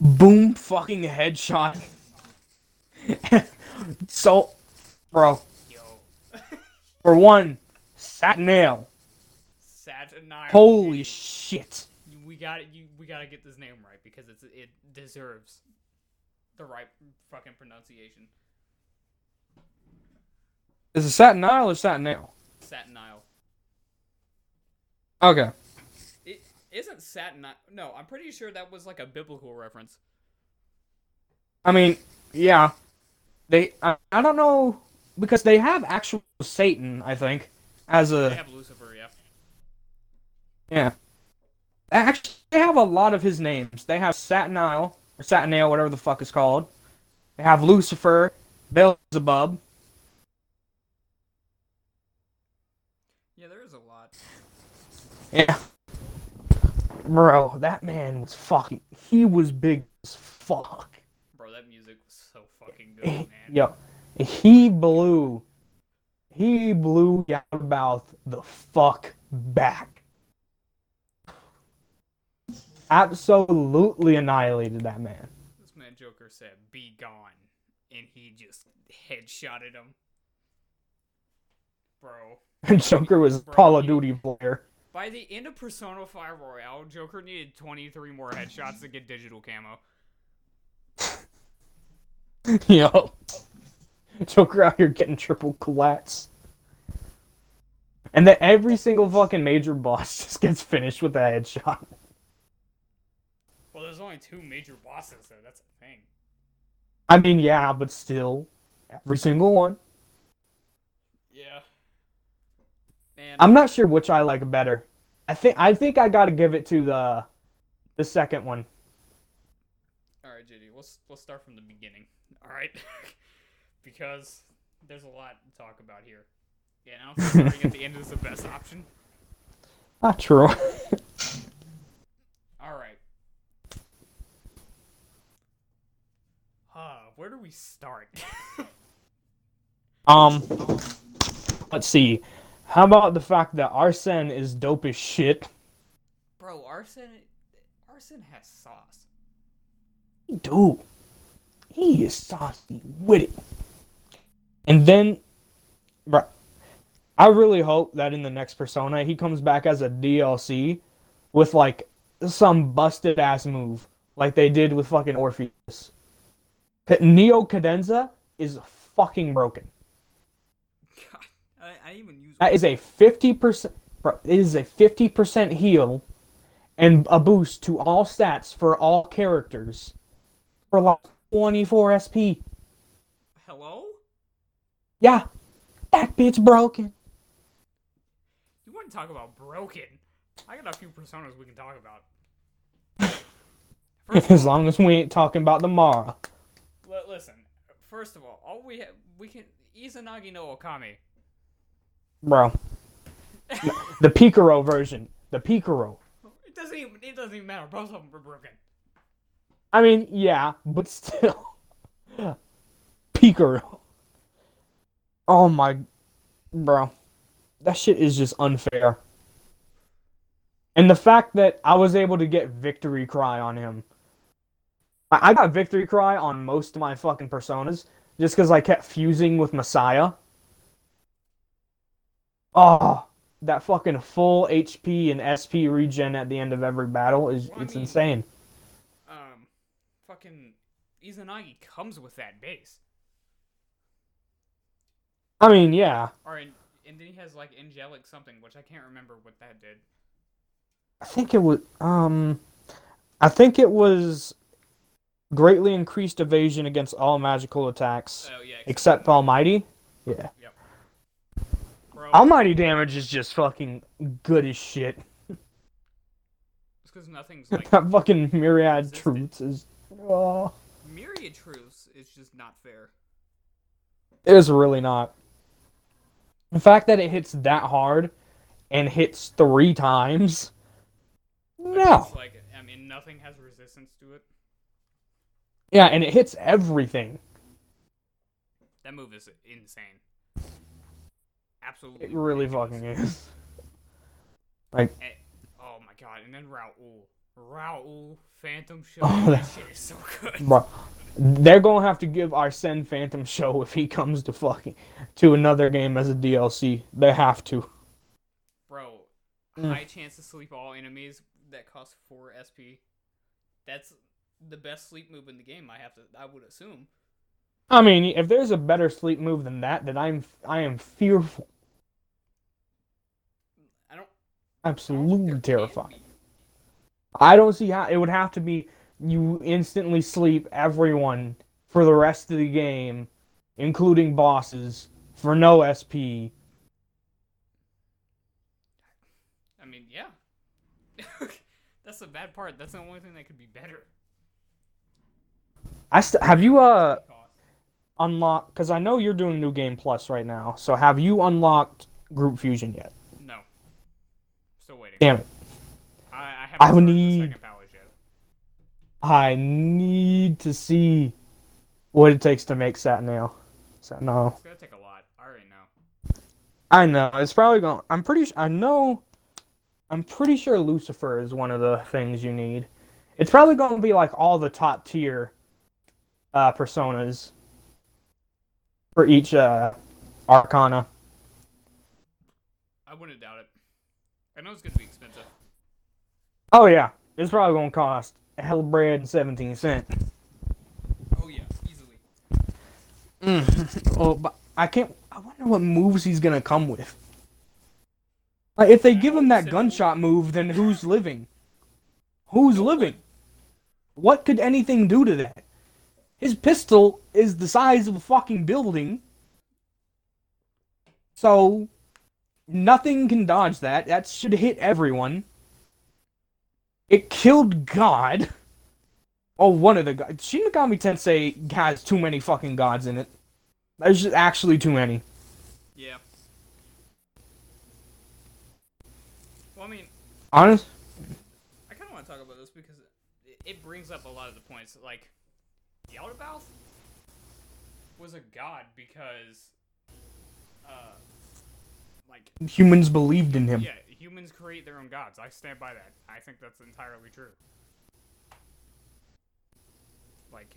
boom, fucking headshot. *laughs* so, bro, Yo, *laughs* for one, sat nail. Saturnine. Holy shit. We got You, we got to get this name right because it's it deserves. The right fucking pronunciation. Is it Satin Isle or Satin Nail? Satin Isle. Okay. It isn't Satin Isle. No, I'm pretty sure that was like a biblical reference. I mean, yeah. They I, I don't know because they have actual Satan, I think, as They a have Lucifer, yeah. yeah. Actually, they have a lot of his names. They have Satin Isle or Satin Nail, whatever the fuck it's called. They have Lucifer, Beelzebub. Yeah, there is a lot. Yeah. Bro, that man was fucking. He was big as fuck. Bro, that music was so fucking good, man. Yo, he blew. He blew Yaldabaoth the fuck back. Absolutely annihilated that man. This man Joker said, "Be gone," and he just headshotted him. Bro, And *laughs* Joker was Bro, Call of Duty player. by the end of Persona 5 Royal, Joker needed 23 more headshots to get digital camo. *laughs* Yo. Joker out here getting triple collats. And then every single fucking major boss *laughs* just gets finished with a headshot. Well, only two major bosses, so that's a thing. I mean, yeah, but still, every single one. Yeah. Man, I'm not sure which I like better. I think I think I gotta give it to the the second one. all right, JD. Let's let's start from the beginning. All right, *laughs* because there's a lot to talk about here. Yeah, I don't think starting at the end is the best option. *laughs* Not true. *laughs* All right. Uh, where do we start? *laughs* um, let's see. How about the fact that Arsene is dope as shit? Bro, Arson Arson has sauce. Dude, he is saucy with it. And then, bro, I really hope that in the next Persona he comes back as a DLC with like some busted ass move, like they did with fucking Orpheus. Neo Cadenza is fucking broken. God, I, I even use That is a fifty percent. It is a fifty percent heal, and a boost to all stats for all characters, for like twenty four SP. Hello? Yeah, that bitch broken. You want to talk about broken? I got a few personas we can talk about. *laughs* As long as we ain't talking about the Mara. Li- listen. First of all, all we have, we can Izanagi no Okami. Bro. *laughs* The Picaro version. The Picaro. It doesn't even it doesn't even matter. Both of them were broken. I mean, yeah, but still. Picaro. Oh my. Bro. That shit is just unfair. And the fact that I was able to get Victory Cry on him. I I got Victory Cry on most of my fucking personas just because I kept fusing with Messiah. Oh, that fucking full HP and SP regen at the end of every battle is Well, I it's mean- insane. Um, fucking Izanagi comes with that base. I mean, yeah. Or in, and then he has like angelic something, which I can't remember what that did. I think it was um I think it was greatly increased evasion against all magical attacks Oh yeah, except Almighty. Yeah. bro. Almighty damage is just fucking good as shit. It's because nothing's *laughs* like that fucking myriad Resistant. truths is oh, myriad truths. It's just not fair. it is really not. The fact that it hits that hard and hits three times. No. Like I mean, nothing has resistance to it. Yeah, and it hits everything. That move is insane. Absolutely. It really ridiculous. fucking is. *laughs* Like And- oh my god! And then Raoul, Raoul, Phantom Show. Oh, that that- shit is so good. Bro, they're gonna have to give Arsene Phantom show if he comes to fucking to another game as a DLC. They have to. Bro, Mm. high chance to sleep all enemies that cost four SP. That's the best sleep move in the game. I have to. I would assume. I mean, if there's a better sleep move than that, then I'm I am fearful, I don't. I don't absolutely can terrified. I don't see how it would have to be you instantly sleep everyone for the rest of the game, including bosses, for no SP. I mean, yeah. *laughs* That's the bad part. That's the only thing that could be better. I st- have you uh unlocked because I know you're doing New Game Plus right now. So have you unlocked Group Fusion yet? No. Still waiting. Damn it! I, I I would started the need- second palace yet. I need to see what it takes to make Satnail. Satnail. It's gonna take a lot. I already know. I know it's probably going. to I'm pretty. I know. I'm pretty sure Lucifer is one of the things you need. It's probably going to be like all the top tier uh, personas for each uh, arcana. I wouldn't doubt it. I know it's gonna be expensive. Oh yeah, it's probably going to cost a hell of bread and seventeen cent. Oh yeah, easily. Mm. oh, but I can't. I wonder what moves he's gonna come with. Like, if they give him that gunshot move, then who's living? Who's living? What could anything do to that? His pistol is the size of a fucking building. So, nothing can dodge that. That should hit everyone. It killed God. Oh, one of the gods. Shin Megami Tensei has too many fucking gods in it. There's just actually too many. Yeah. Well, I mean, Honest? I kind of want to talk about this because it, it brings up a lot of the points. Like, Was a god because, uh, like, Humans believed in him. yeah, humans create their own gods. I stand by that. I think that's entirely true. Like,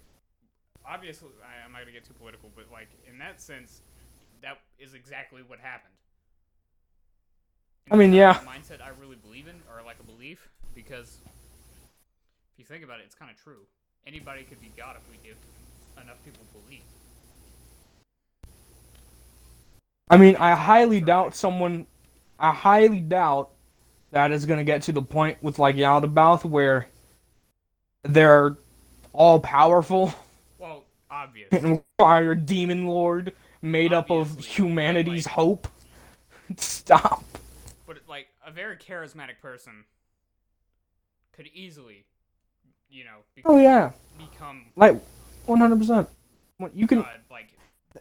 obviously, I, I'm not gonna get too political, but like in that sense, that is exactly what happened. I mean, yeah. mindset I really believe in, or like a belief, because if you think about it, it's kind of true. Anybody could be God if we give enough people belief. I mean, I highly doubt someone. I highly doubt that is going to get to the point with like Yaldabaoth where they're all powerful *laughs* Well, obvious. and are a demon lord made up of humanity's like- hope. *laughs* Stop. But like a very charismatic person could easily, you know, Oh yeah, become like 100%. You can. God. Like,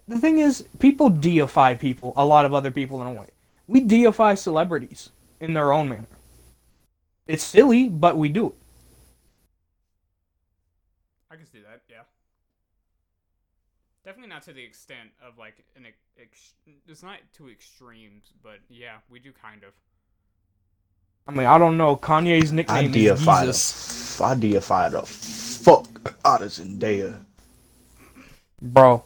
The thing is, people deify people, a lot of other people in a way. We deify celebrities in their own manner. It's silly, but we do it. I can see that. Yeah. Definitely not to the extent of like an ex- ex- it's not to extremes, but yeah, we do kind of. I mean, I don't know. Kanye's I nickname is deify the, Jesus. f- I deify the fuck out of Zendaya. Bro.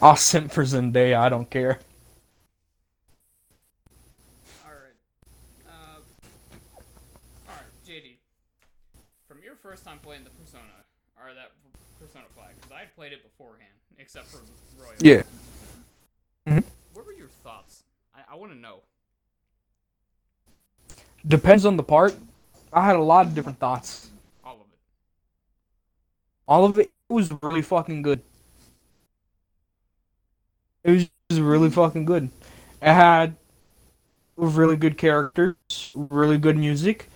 I'll simp for Zendaya, I don't care. All right. Uh, all right, JD. From your first time playing the Persona, or that Persona 5, because I had played it beforehand, except for Royal. Yeah. Hmm. What were your thoughts? I, I want to know. Depends on the part. I had a lot of different thoughts. All of it. All of it was really fucking good. It was just really fucking good. It had really good characters, really good music,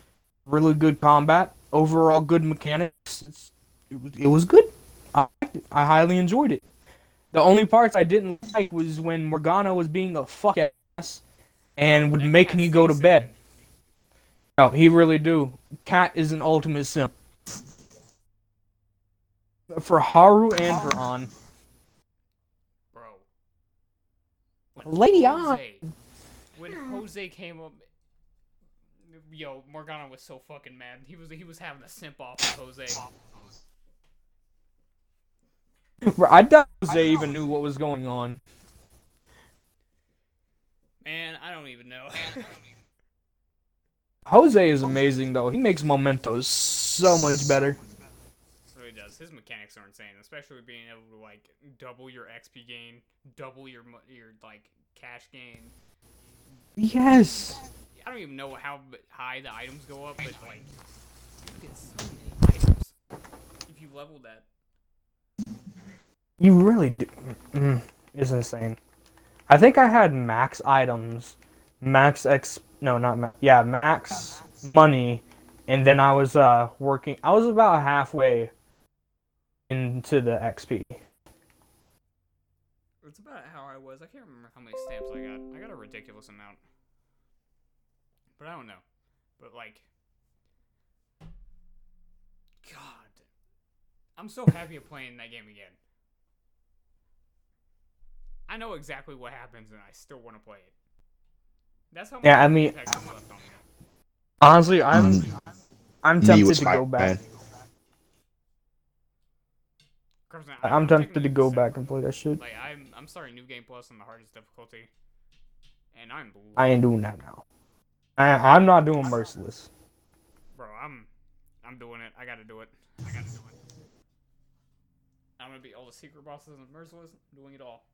really good combat, overall good mechanics. It's, it, was, it was good. I, liked it. I highly enjoyed it. The only parts I didn't like was when Morgana was being a fuck ass and would make me go to bed. Anyway. No, he really do. Cat is an ultimate simp. For Haru and for Ann. Bro. When Lady Ann. Jose, when Jose came up, yo, Morgana was so fucking mad. He was he was having a simp off with Jose. Bro, I doubt Jose even knew what was going on. Man, I don't even know. Jose is amazing though. He makes mementos so much better. really does. His mechanics are insane, especially being able to like double your XP gain, double your your like cash gain. Yes. I don't even know how high the items go up, but like you get so many items if you level that. You really do. Mm, it's insane. I think I had max items, max X. No, not. Yeah, max money, and then I was uh working. I was about halfway into the XP. It's about how I was. I can't remember how many stamps I got. I got a ridiculous amount, but I don't know. But like, God, I'm so happy of playing that game again. I know exactly what happens, and I still want to play it. That's how much Yeah, I mean- impact is left on me. Honestly, I'm Mm. I'm tempted to go back. I- I'm tempted to go back and play that shit. Like I'm, I'm starting New Game Plus on the hardest difficulty, and I'm I ain't doing that now. I I'm not doing merciless. Bro, I'm I'm doing it. I gotta do it. I gotta do it. I'm gonna beat all the secret bosses and merciless. I'm doing it all.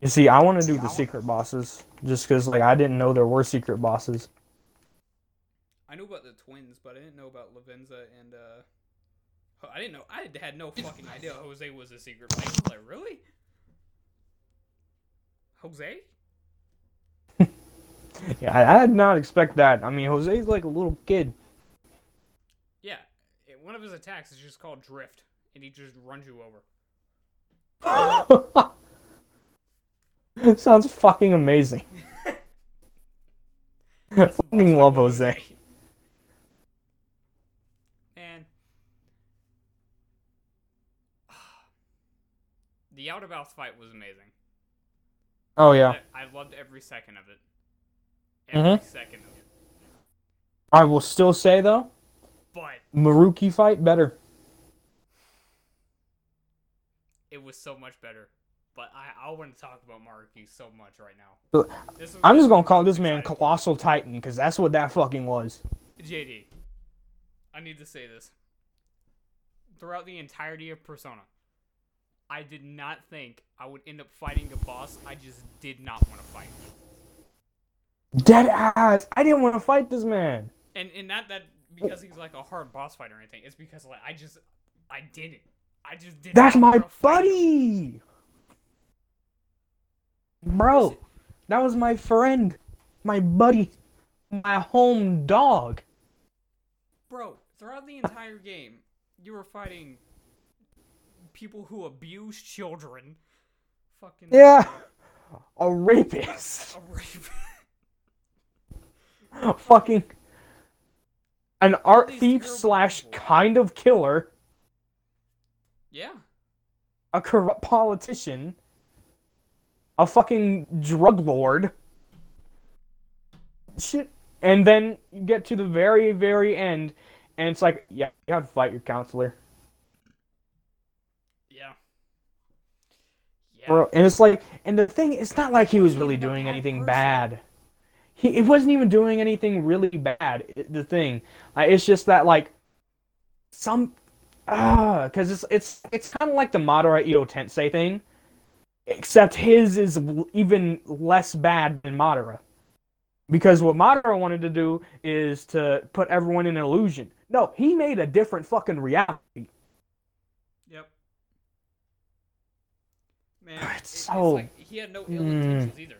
You see, I want to do the secret bosses just because like I didn't know there were secret bosses. I knew about the twins, but I didn't know about Lavenza and uh I didn't know I had- had no fucking idea Jose was a secret. Like, I was like really? Jose? *laughs* Yeah, I, I did not expect that. I mean, Jose's like a little kid. Yeah. It- one of his attacks is just called Drift, and he just runs you over. *laughs* *laughs* Sounds fucking amazing. *laughs* I *laughs* fucking love Jose. Man. *sighs* The Outer Bounce fight was amazing. Oh yeah, I, loved every second of it. Every Mhm. second of it. I will still say though, But Maruki fight better. it was so much better. But I, I to talk about Maruki so much right now. I'm just gonna call this man. Colossal Titan because that's what that fucking was. JD. I need to say this. Throughout the entirety of Persona, I did not think I would end up fighting a boss I just did not want to fight. Dead ass. I didn't want to fight this man. And and not that because he's like a hard boss fight or anything. It's because like I just I didn't. I just did. That's not my wanna fight him. buddy. Bro, that was my friend, my buddy, my home dog. Bro, throughout the entire game, you were fighting people who abuse children. Fucking Yeah, *laughs* a rapist. A rape. *laughs* fucking an art thief slash people. kind of killer, yeah. a corrupt politician, a fucking drug lord. Shit. And then you get to the very, very end, and it's like, yeah, you have to fight your counselor. Yeah. Yeah. Bro, and it's like, and the thing, it's not like he was really doing anything bad. He, it wasn't even doing anything really bad. The thing, like, it's just that like some, ah, because it's it's it's kind of like the Madara Edo Tensei thing, except his is even less bad than Madara. Because what Madara wanted to do is to put everyone in an illusion. No, he made a different fucking reality. Yep. Man, *sighs* It's it's so- like he had no ill Mm. either.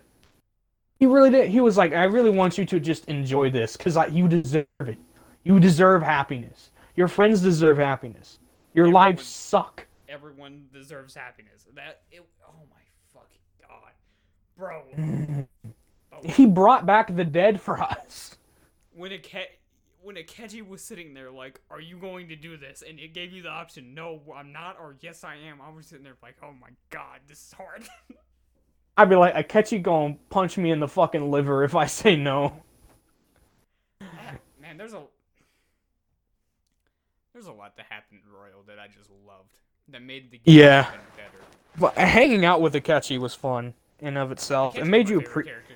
He really did. He was like, I really want you to just enjoy this because you deserve it. You deserve happiness. Your friends deserve happiness. Your Everyone- lives suck. Everyone deserves happiness. That it. Oh my bro. Oh, *laughs* He brought back the dead for us. when a cat. When Akechi was sitting there, like, "Are you going to do this?" and it gave you the option, "No, I'm not," or "Yes, I am." I was sitting there like, "Oh my god, this is hard." *laughs* I'd be like, Akechi gonna punch me in the fucking liver if I say no. *laughs* Man, there's a there's a lot that happened in Royal that I just loved. That made the game Yeah. even better. But hanging out with Akechi was fun in of itself. It made you favorite pre.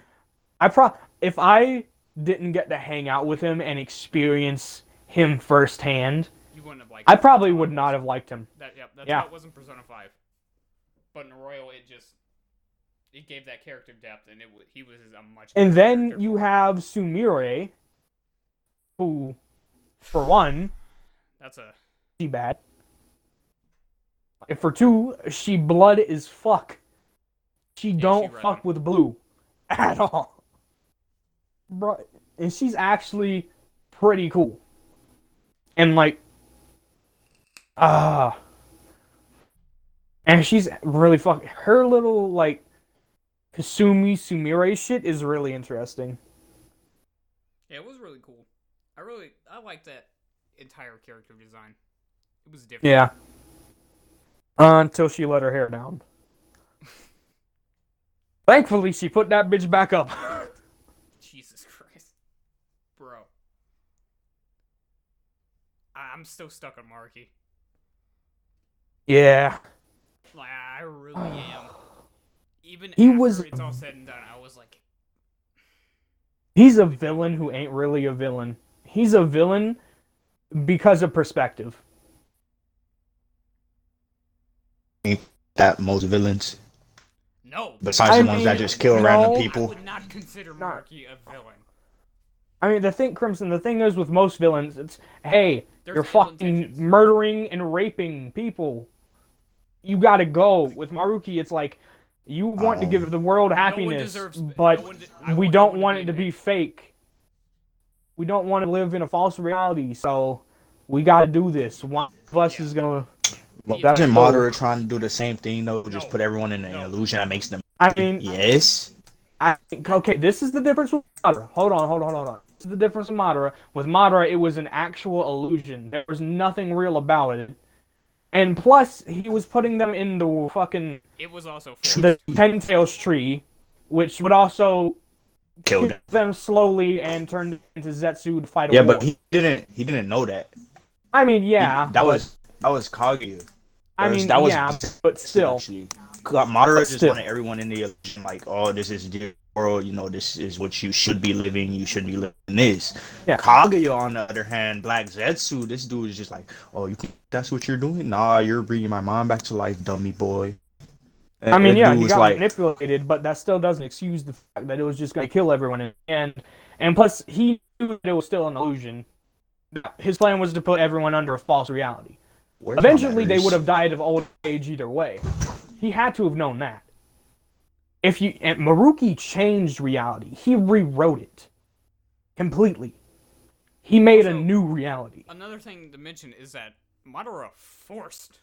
I pro. If I didn't get to hang out with him and experience him firsthand, You wouldn't have liked. I it. probably would not have liked him. That yep. That's Yeah. why it wasn't Persona Five. But in Royal, it just it gave that character depth, and it he was a much. And then character you have Sumire, who, for one, That's a she bad. And for two, she blood is fuck. She don't she fuck with blue *laughs* at all. Bro, and she's actually pretty cool. And like ah and she's really fuck her little like Kasumi Sumire shit is really interesting. yeah. It was really cool. I really I liked that entire character design. It was different. Yeah. until she let her hair down. Thankfully, she put that bitch back up. *laughs* Jesus Christ, bro. I- I'm still stuck on Maruki. yeah. Like I really *sighs* am. Even He after was- it's all said and done, I was like, He's a villain who ain't really a villain. He's a villain because of perspective. Ain't That most villains, no. besides I the ones that just kill no. random I people. would not consider No. Maruki a villain. I mean, the thing, Crimson, the thing is with most villains, it's, hey, There's you're fucking intentions. murdering and raping people. You gotta go. With Maruki, it's like, you want to Oh. give the world No happiness, deserves- but one de- we don't want it to be raped. fake. We don't want to live in a false reality, so we gotta do this. One of us Yeah. is gonna. Well, Yeah. Isn't Madara trying to do the same thing though? Just No. put everyone in an No. illusion that makes them. I mean, Yes. I think okay, this is the difference with Madara. Hold on, hold on, hold on. This is the difference with Madara. With Madara, it was an actual illusion. There was nothing real about it. And plus, he was putting them in the fucking It was also forced. the Ten Tails tree, which would also kill him. them slowly and turn into Zetsu to fight a Yeah, war. but he didn't. He didn't know that. I mean, He- yeah, that but- was that was Kaguya. I mean, that was yeah, but still, Madara just wanted everyone in the illusion, like, oh, this is the world. You know, this is what you should be living. You should be living this. Yeah. Kaguya, on the other hand, Black Zetsu, this dude is just like, oh, you that's what you're doing? Nah, you're bringing my mom back to life, dummy boy. And I mean, yeah, he got like, manipulated, but that still doesn't excuse the fact that it was just going to kill everyone in the end. And plus, he knew that it was still an illusion. His plan was to put everyone under a false reality. "Where's Eventually, they would have died of old age either way. He had to have known that. If you and Maruki changed reality, he rewrote it completely. He made a new reality. Another thing to mention is that Madara forced.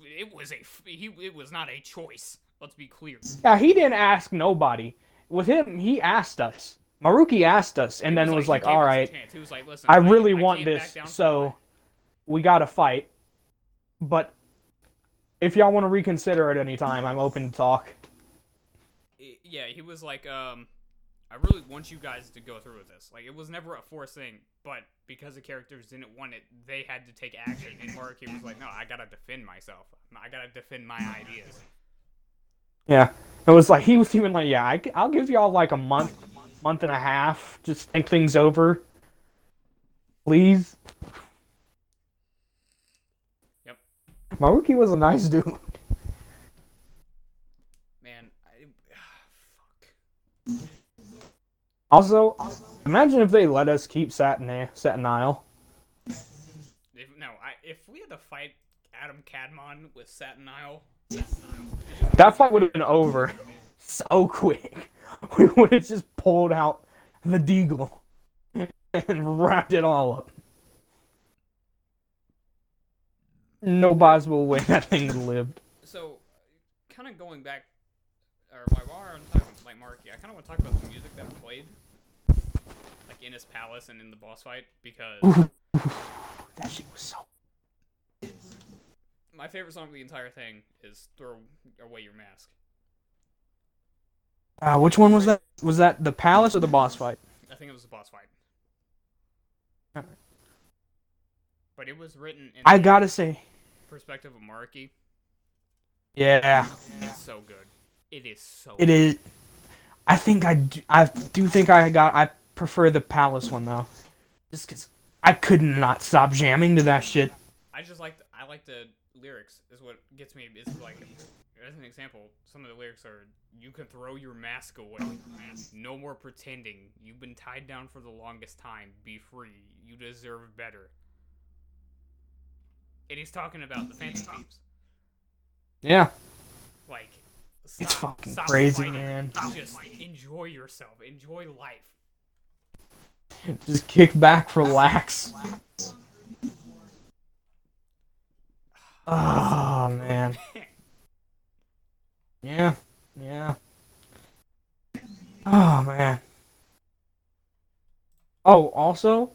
It was a f- he. It was not a choice. Let's be clear. Yeah, he didn't ask nobody. With him, he asked us. Maruki asked us, and It then was like, gave "All us a right, chance. He was like, "Listen, I really I want came this, so we gotta fight. But if y'all want to reconsider at any time, I'm open to talk. Yeah, he was like, um, I really want you guys to go through with this. Like, it was never a forced thing, but because the characters didn't want it, they had to take action. And Maruki was like, no, I gotta defend myself. I gotta defend my ideas. Yeah, it was like he was even like, "Yeah, I, will give y'all like a month, month and a half, just think things over, please." Yep. Maruki was a nice dude. Man, I, *sighs* fuck. Also, imagine if they let us keep Satin Satanael. If, no, I, if we had to fight Adam Kadmon with Satanael, That fight would have been over *laughs* so quick. We would have just pulled out the deagle *laughs* and wrapped it all up. Nobody's will win. *laughs* That thing lived. so kind of going back, or while we're on talking like Maruki, I kind of want to talk about the music that played, like in his palace and in the boss fight, because *laughs* That shit was so. my favorite song of the entire thing is "Throw Away Your Mask." Uh, which one was that? Was that the palace or the boss fight? I think it was the boss fight, Alright. but it was written in I the gotta say, perspective of Maruki. yeah, It's so good. It is so. it is. I think I do, I do think I got I prefer the Palace one though, just because I could not stop jamming to that shit. I just like I like the lyrics is what gets me. Is like as an example, some of the lyrics are you can throw your mask away. No more pretending. You've been tied down for the longest time. Be free. You deserve better. And he's talking about the Phantom Thieves. Yeah, Like it's fucking stop crazy, fighting. man. Just enjoy yourself. Enjoy life. Just kick back, relax. Oh man. *laughs* Yeah, yeah. Oh man. Oh, also,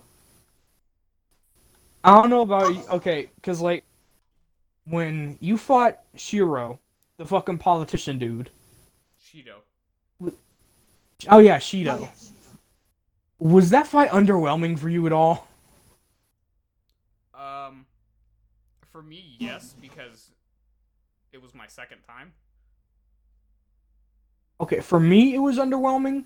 I don't know about you. Okay, cause like when you fought Shiro, the fucking politician dude. Shido. Oh yeah, Shido. Was that fight underwhelming for you at all? Um, for me, yes, because it was my second time. Okay, for me it was underwhelming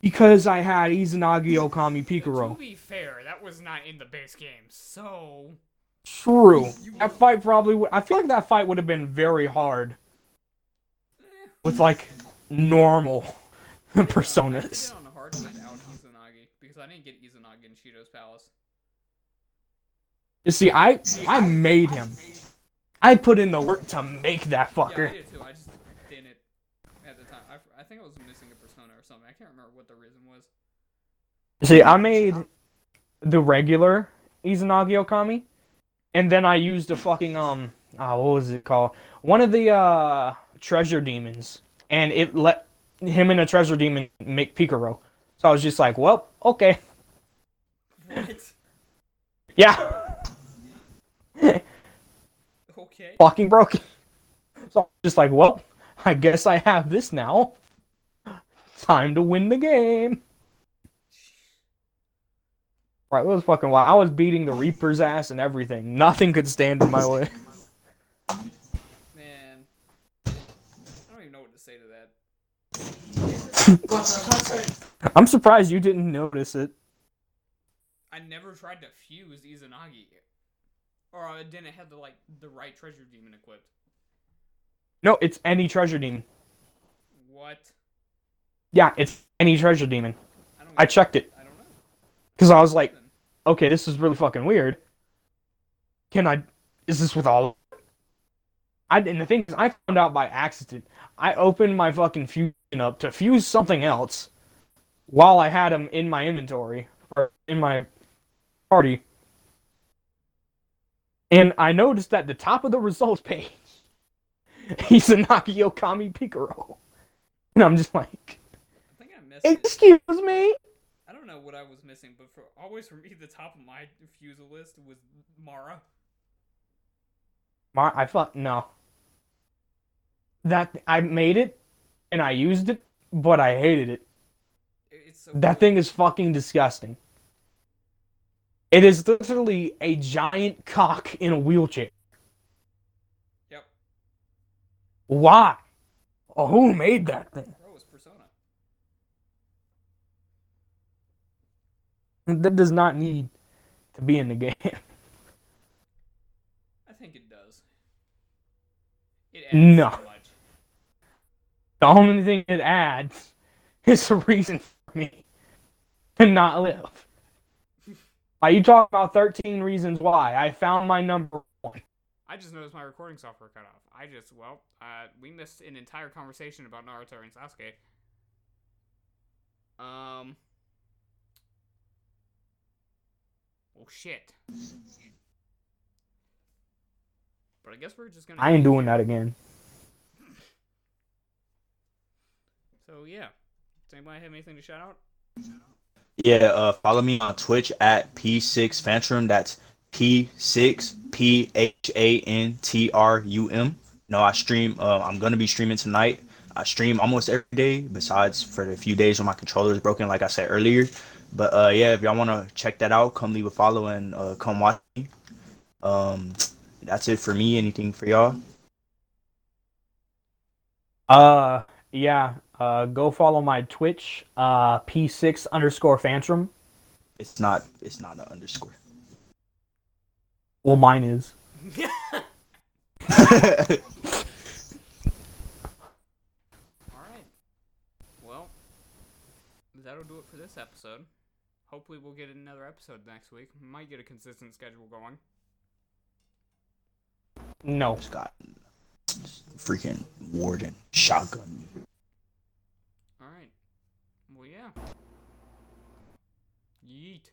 because I had Izanagi Okami To Picaro. be fair, that was not in the base game, so True. That fight probably would. I feel like that fight would have been very hard with like normal *laughs* personas. on hard without Izanagi because I didn't get Izanagi in Shido's palace. You see, I I made him. I put in the work to make that Yeah, I did too. I just didn't at the time. I, I think I was missing a persona or something. I can't remember what the reason was. See, I made the regular Izanagi Okami, and then I used a fucking um, oh, what was it called? One of the uh treasure demons, and it let him and a treasure demon make Picaro. So I was just like, well, okay, What? yeah, Okay. fucking broken. So I'm just like, well, I guess I have this now. Time to win the game. Right, it was fucking wild. I was beating the Reaper's ass and everything. Nothing could stand in my way. Man, I don't even know what to say to that. I'm surprised you didn't notice it. I never tried to fuse Izanagi, or I didn't have the like the right treasure demon equipped. No, it's any treasure demon. What? Yeah, it's any treasure demon. I. I checked it because I was like, okay, this is really fucking weird. Can I? Is this with all? I and the thing is, I found out by accident. I opened my fucking fusion up to fuse something else while I had them in my inventory or in my party, and I noticed at the top of the results page, *laughs* Izanagi Okami Picaro, and I'm just like, I think I missed it. *laughs* excuse me. I don't know what I was missing, but for always for me, the top of my refusal list was Mara. My, I thought no. That I made it, and I used it, but I hated it. So That cool. thing is fucking disgusting. It is literally a giant cock in a wheelchair. Yep. Why? Oh, who made that thing? Bro, it's Persona. That does not need to be in the game. *laughs* I think it does. It adds No. so. The only thing it adds *laughs* is a reason for me to not live. *laughs* Are you talking about 13 reasons why. I found my number one. I just noticed my recording software cut off. I just, well, uh, we missed an entire conversation about Naruto and Sasuke. Um. Oh shit. But I guess we're just gonna. I ain't doing that again. So yeah. Does anybody have anything to shout out? Yeah, uh, follow me on Twitch at P6 Phantrum. That's P6 P H A N T R U M. No, I stream. Uh, I'm gonna be streaming tonight. I stream almost every day, besides for the few days when my controller is broken, like I said earlier. But uh, yeah, if y'all wanna check that out, come leave a follow and uh, come watch me. Um, that's it for me. Anything for y'all? Uh, Yeah, uh, go follow my Twitch, uh, P6 underscore Phantrum. It's not. It's not an underscore. Well, mine is. *laughs* All right. Well, that'll do it for this episode. Hopefully, we'll get another episode next week. Might get a consistent schedule going. No. Scott. freaking warden shotgun. All right. Well, yeah. Yeet.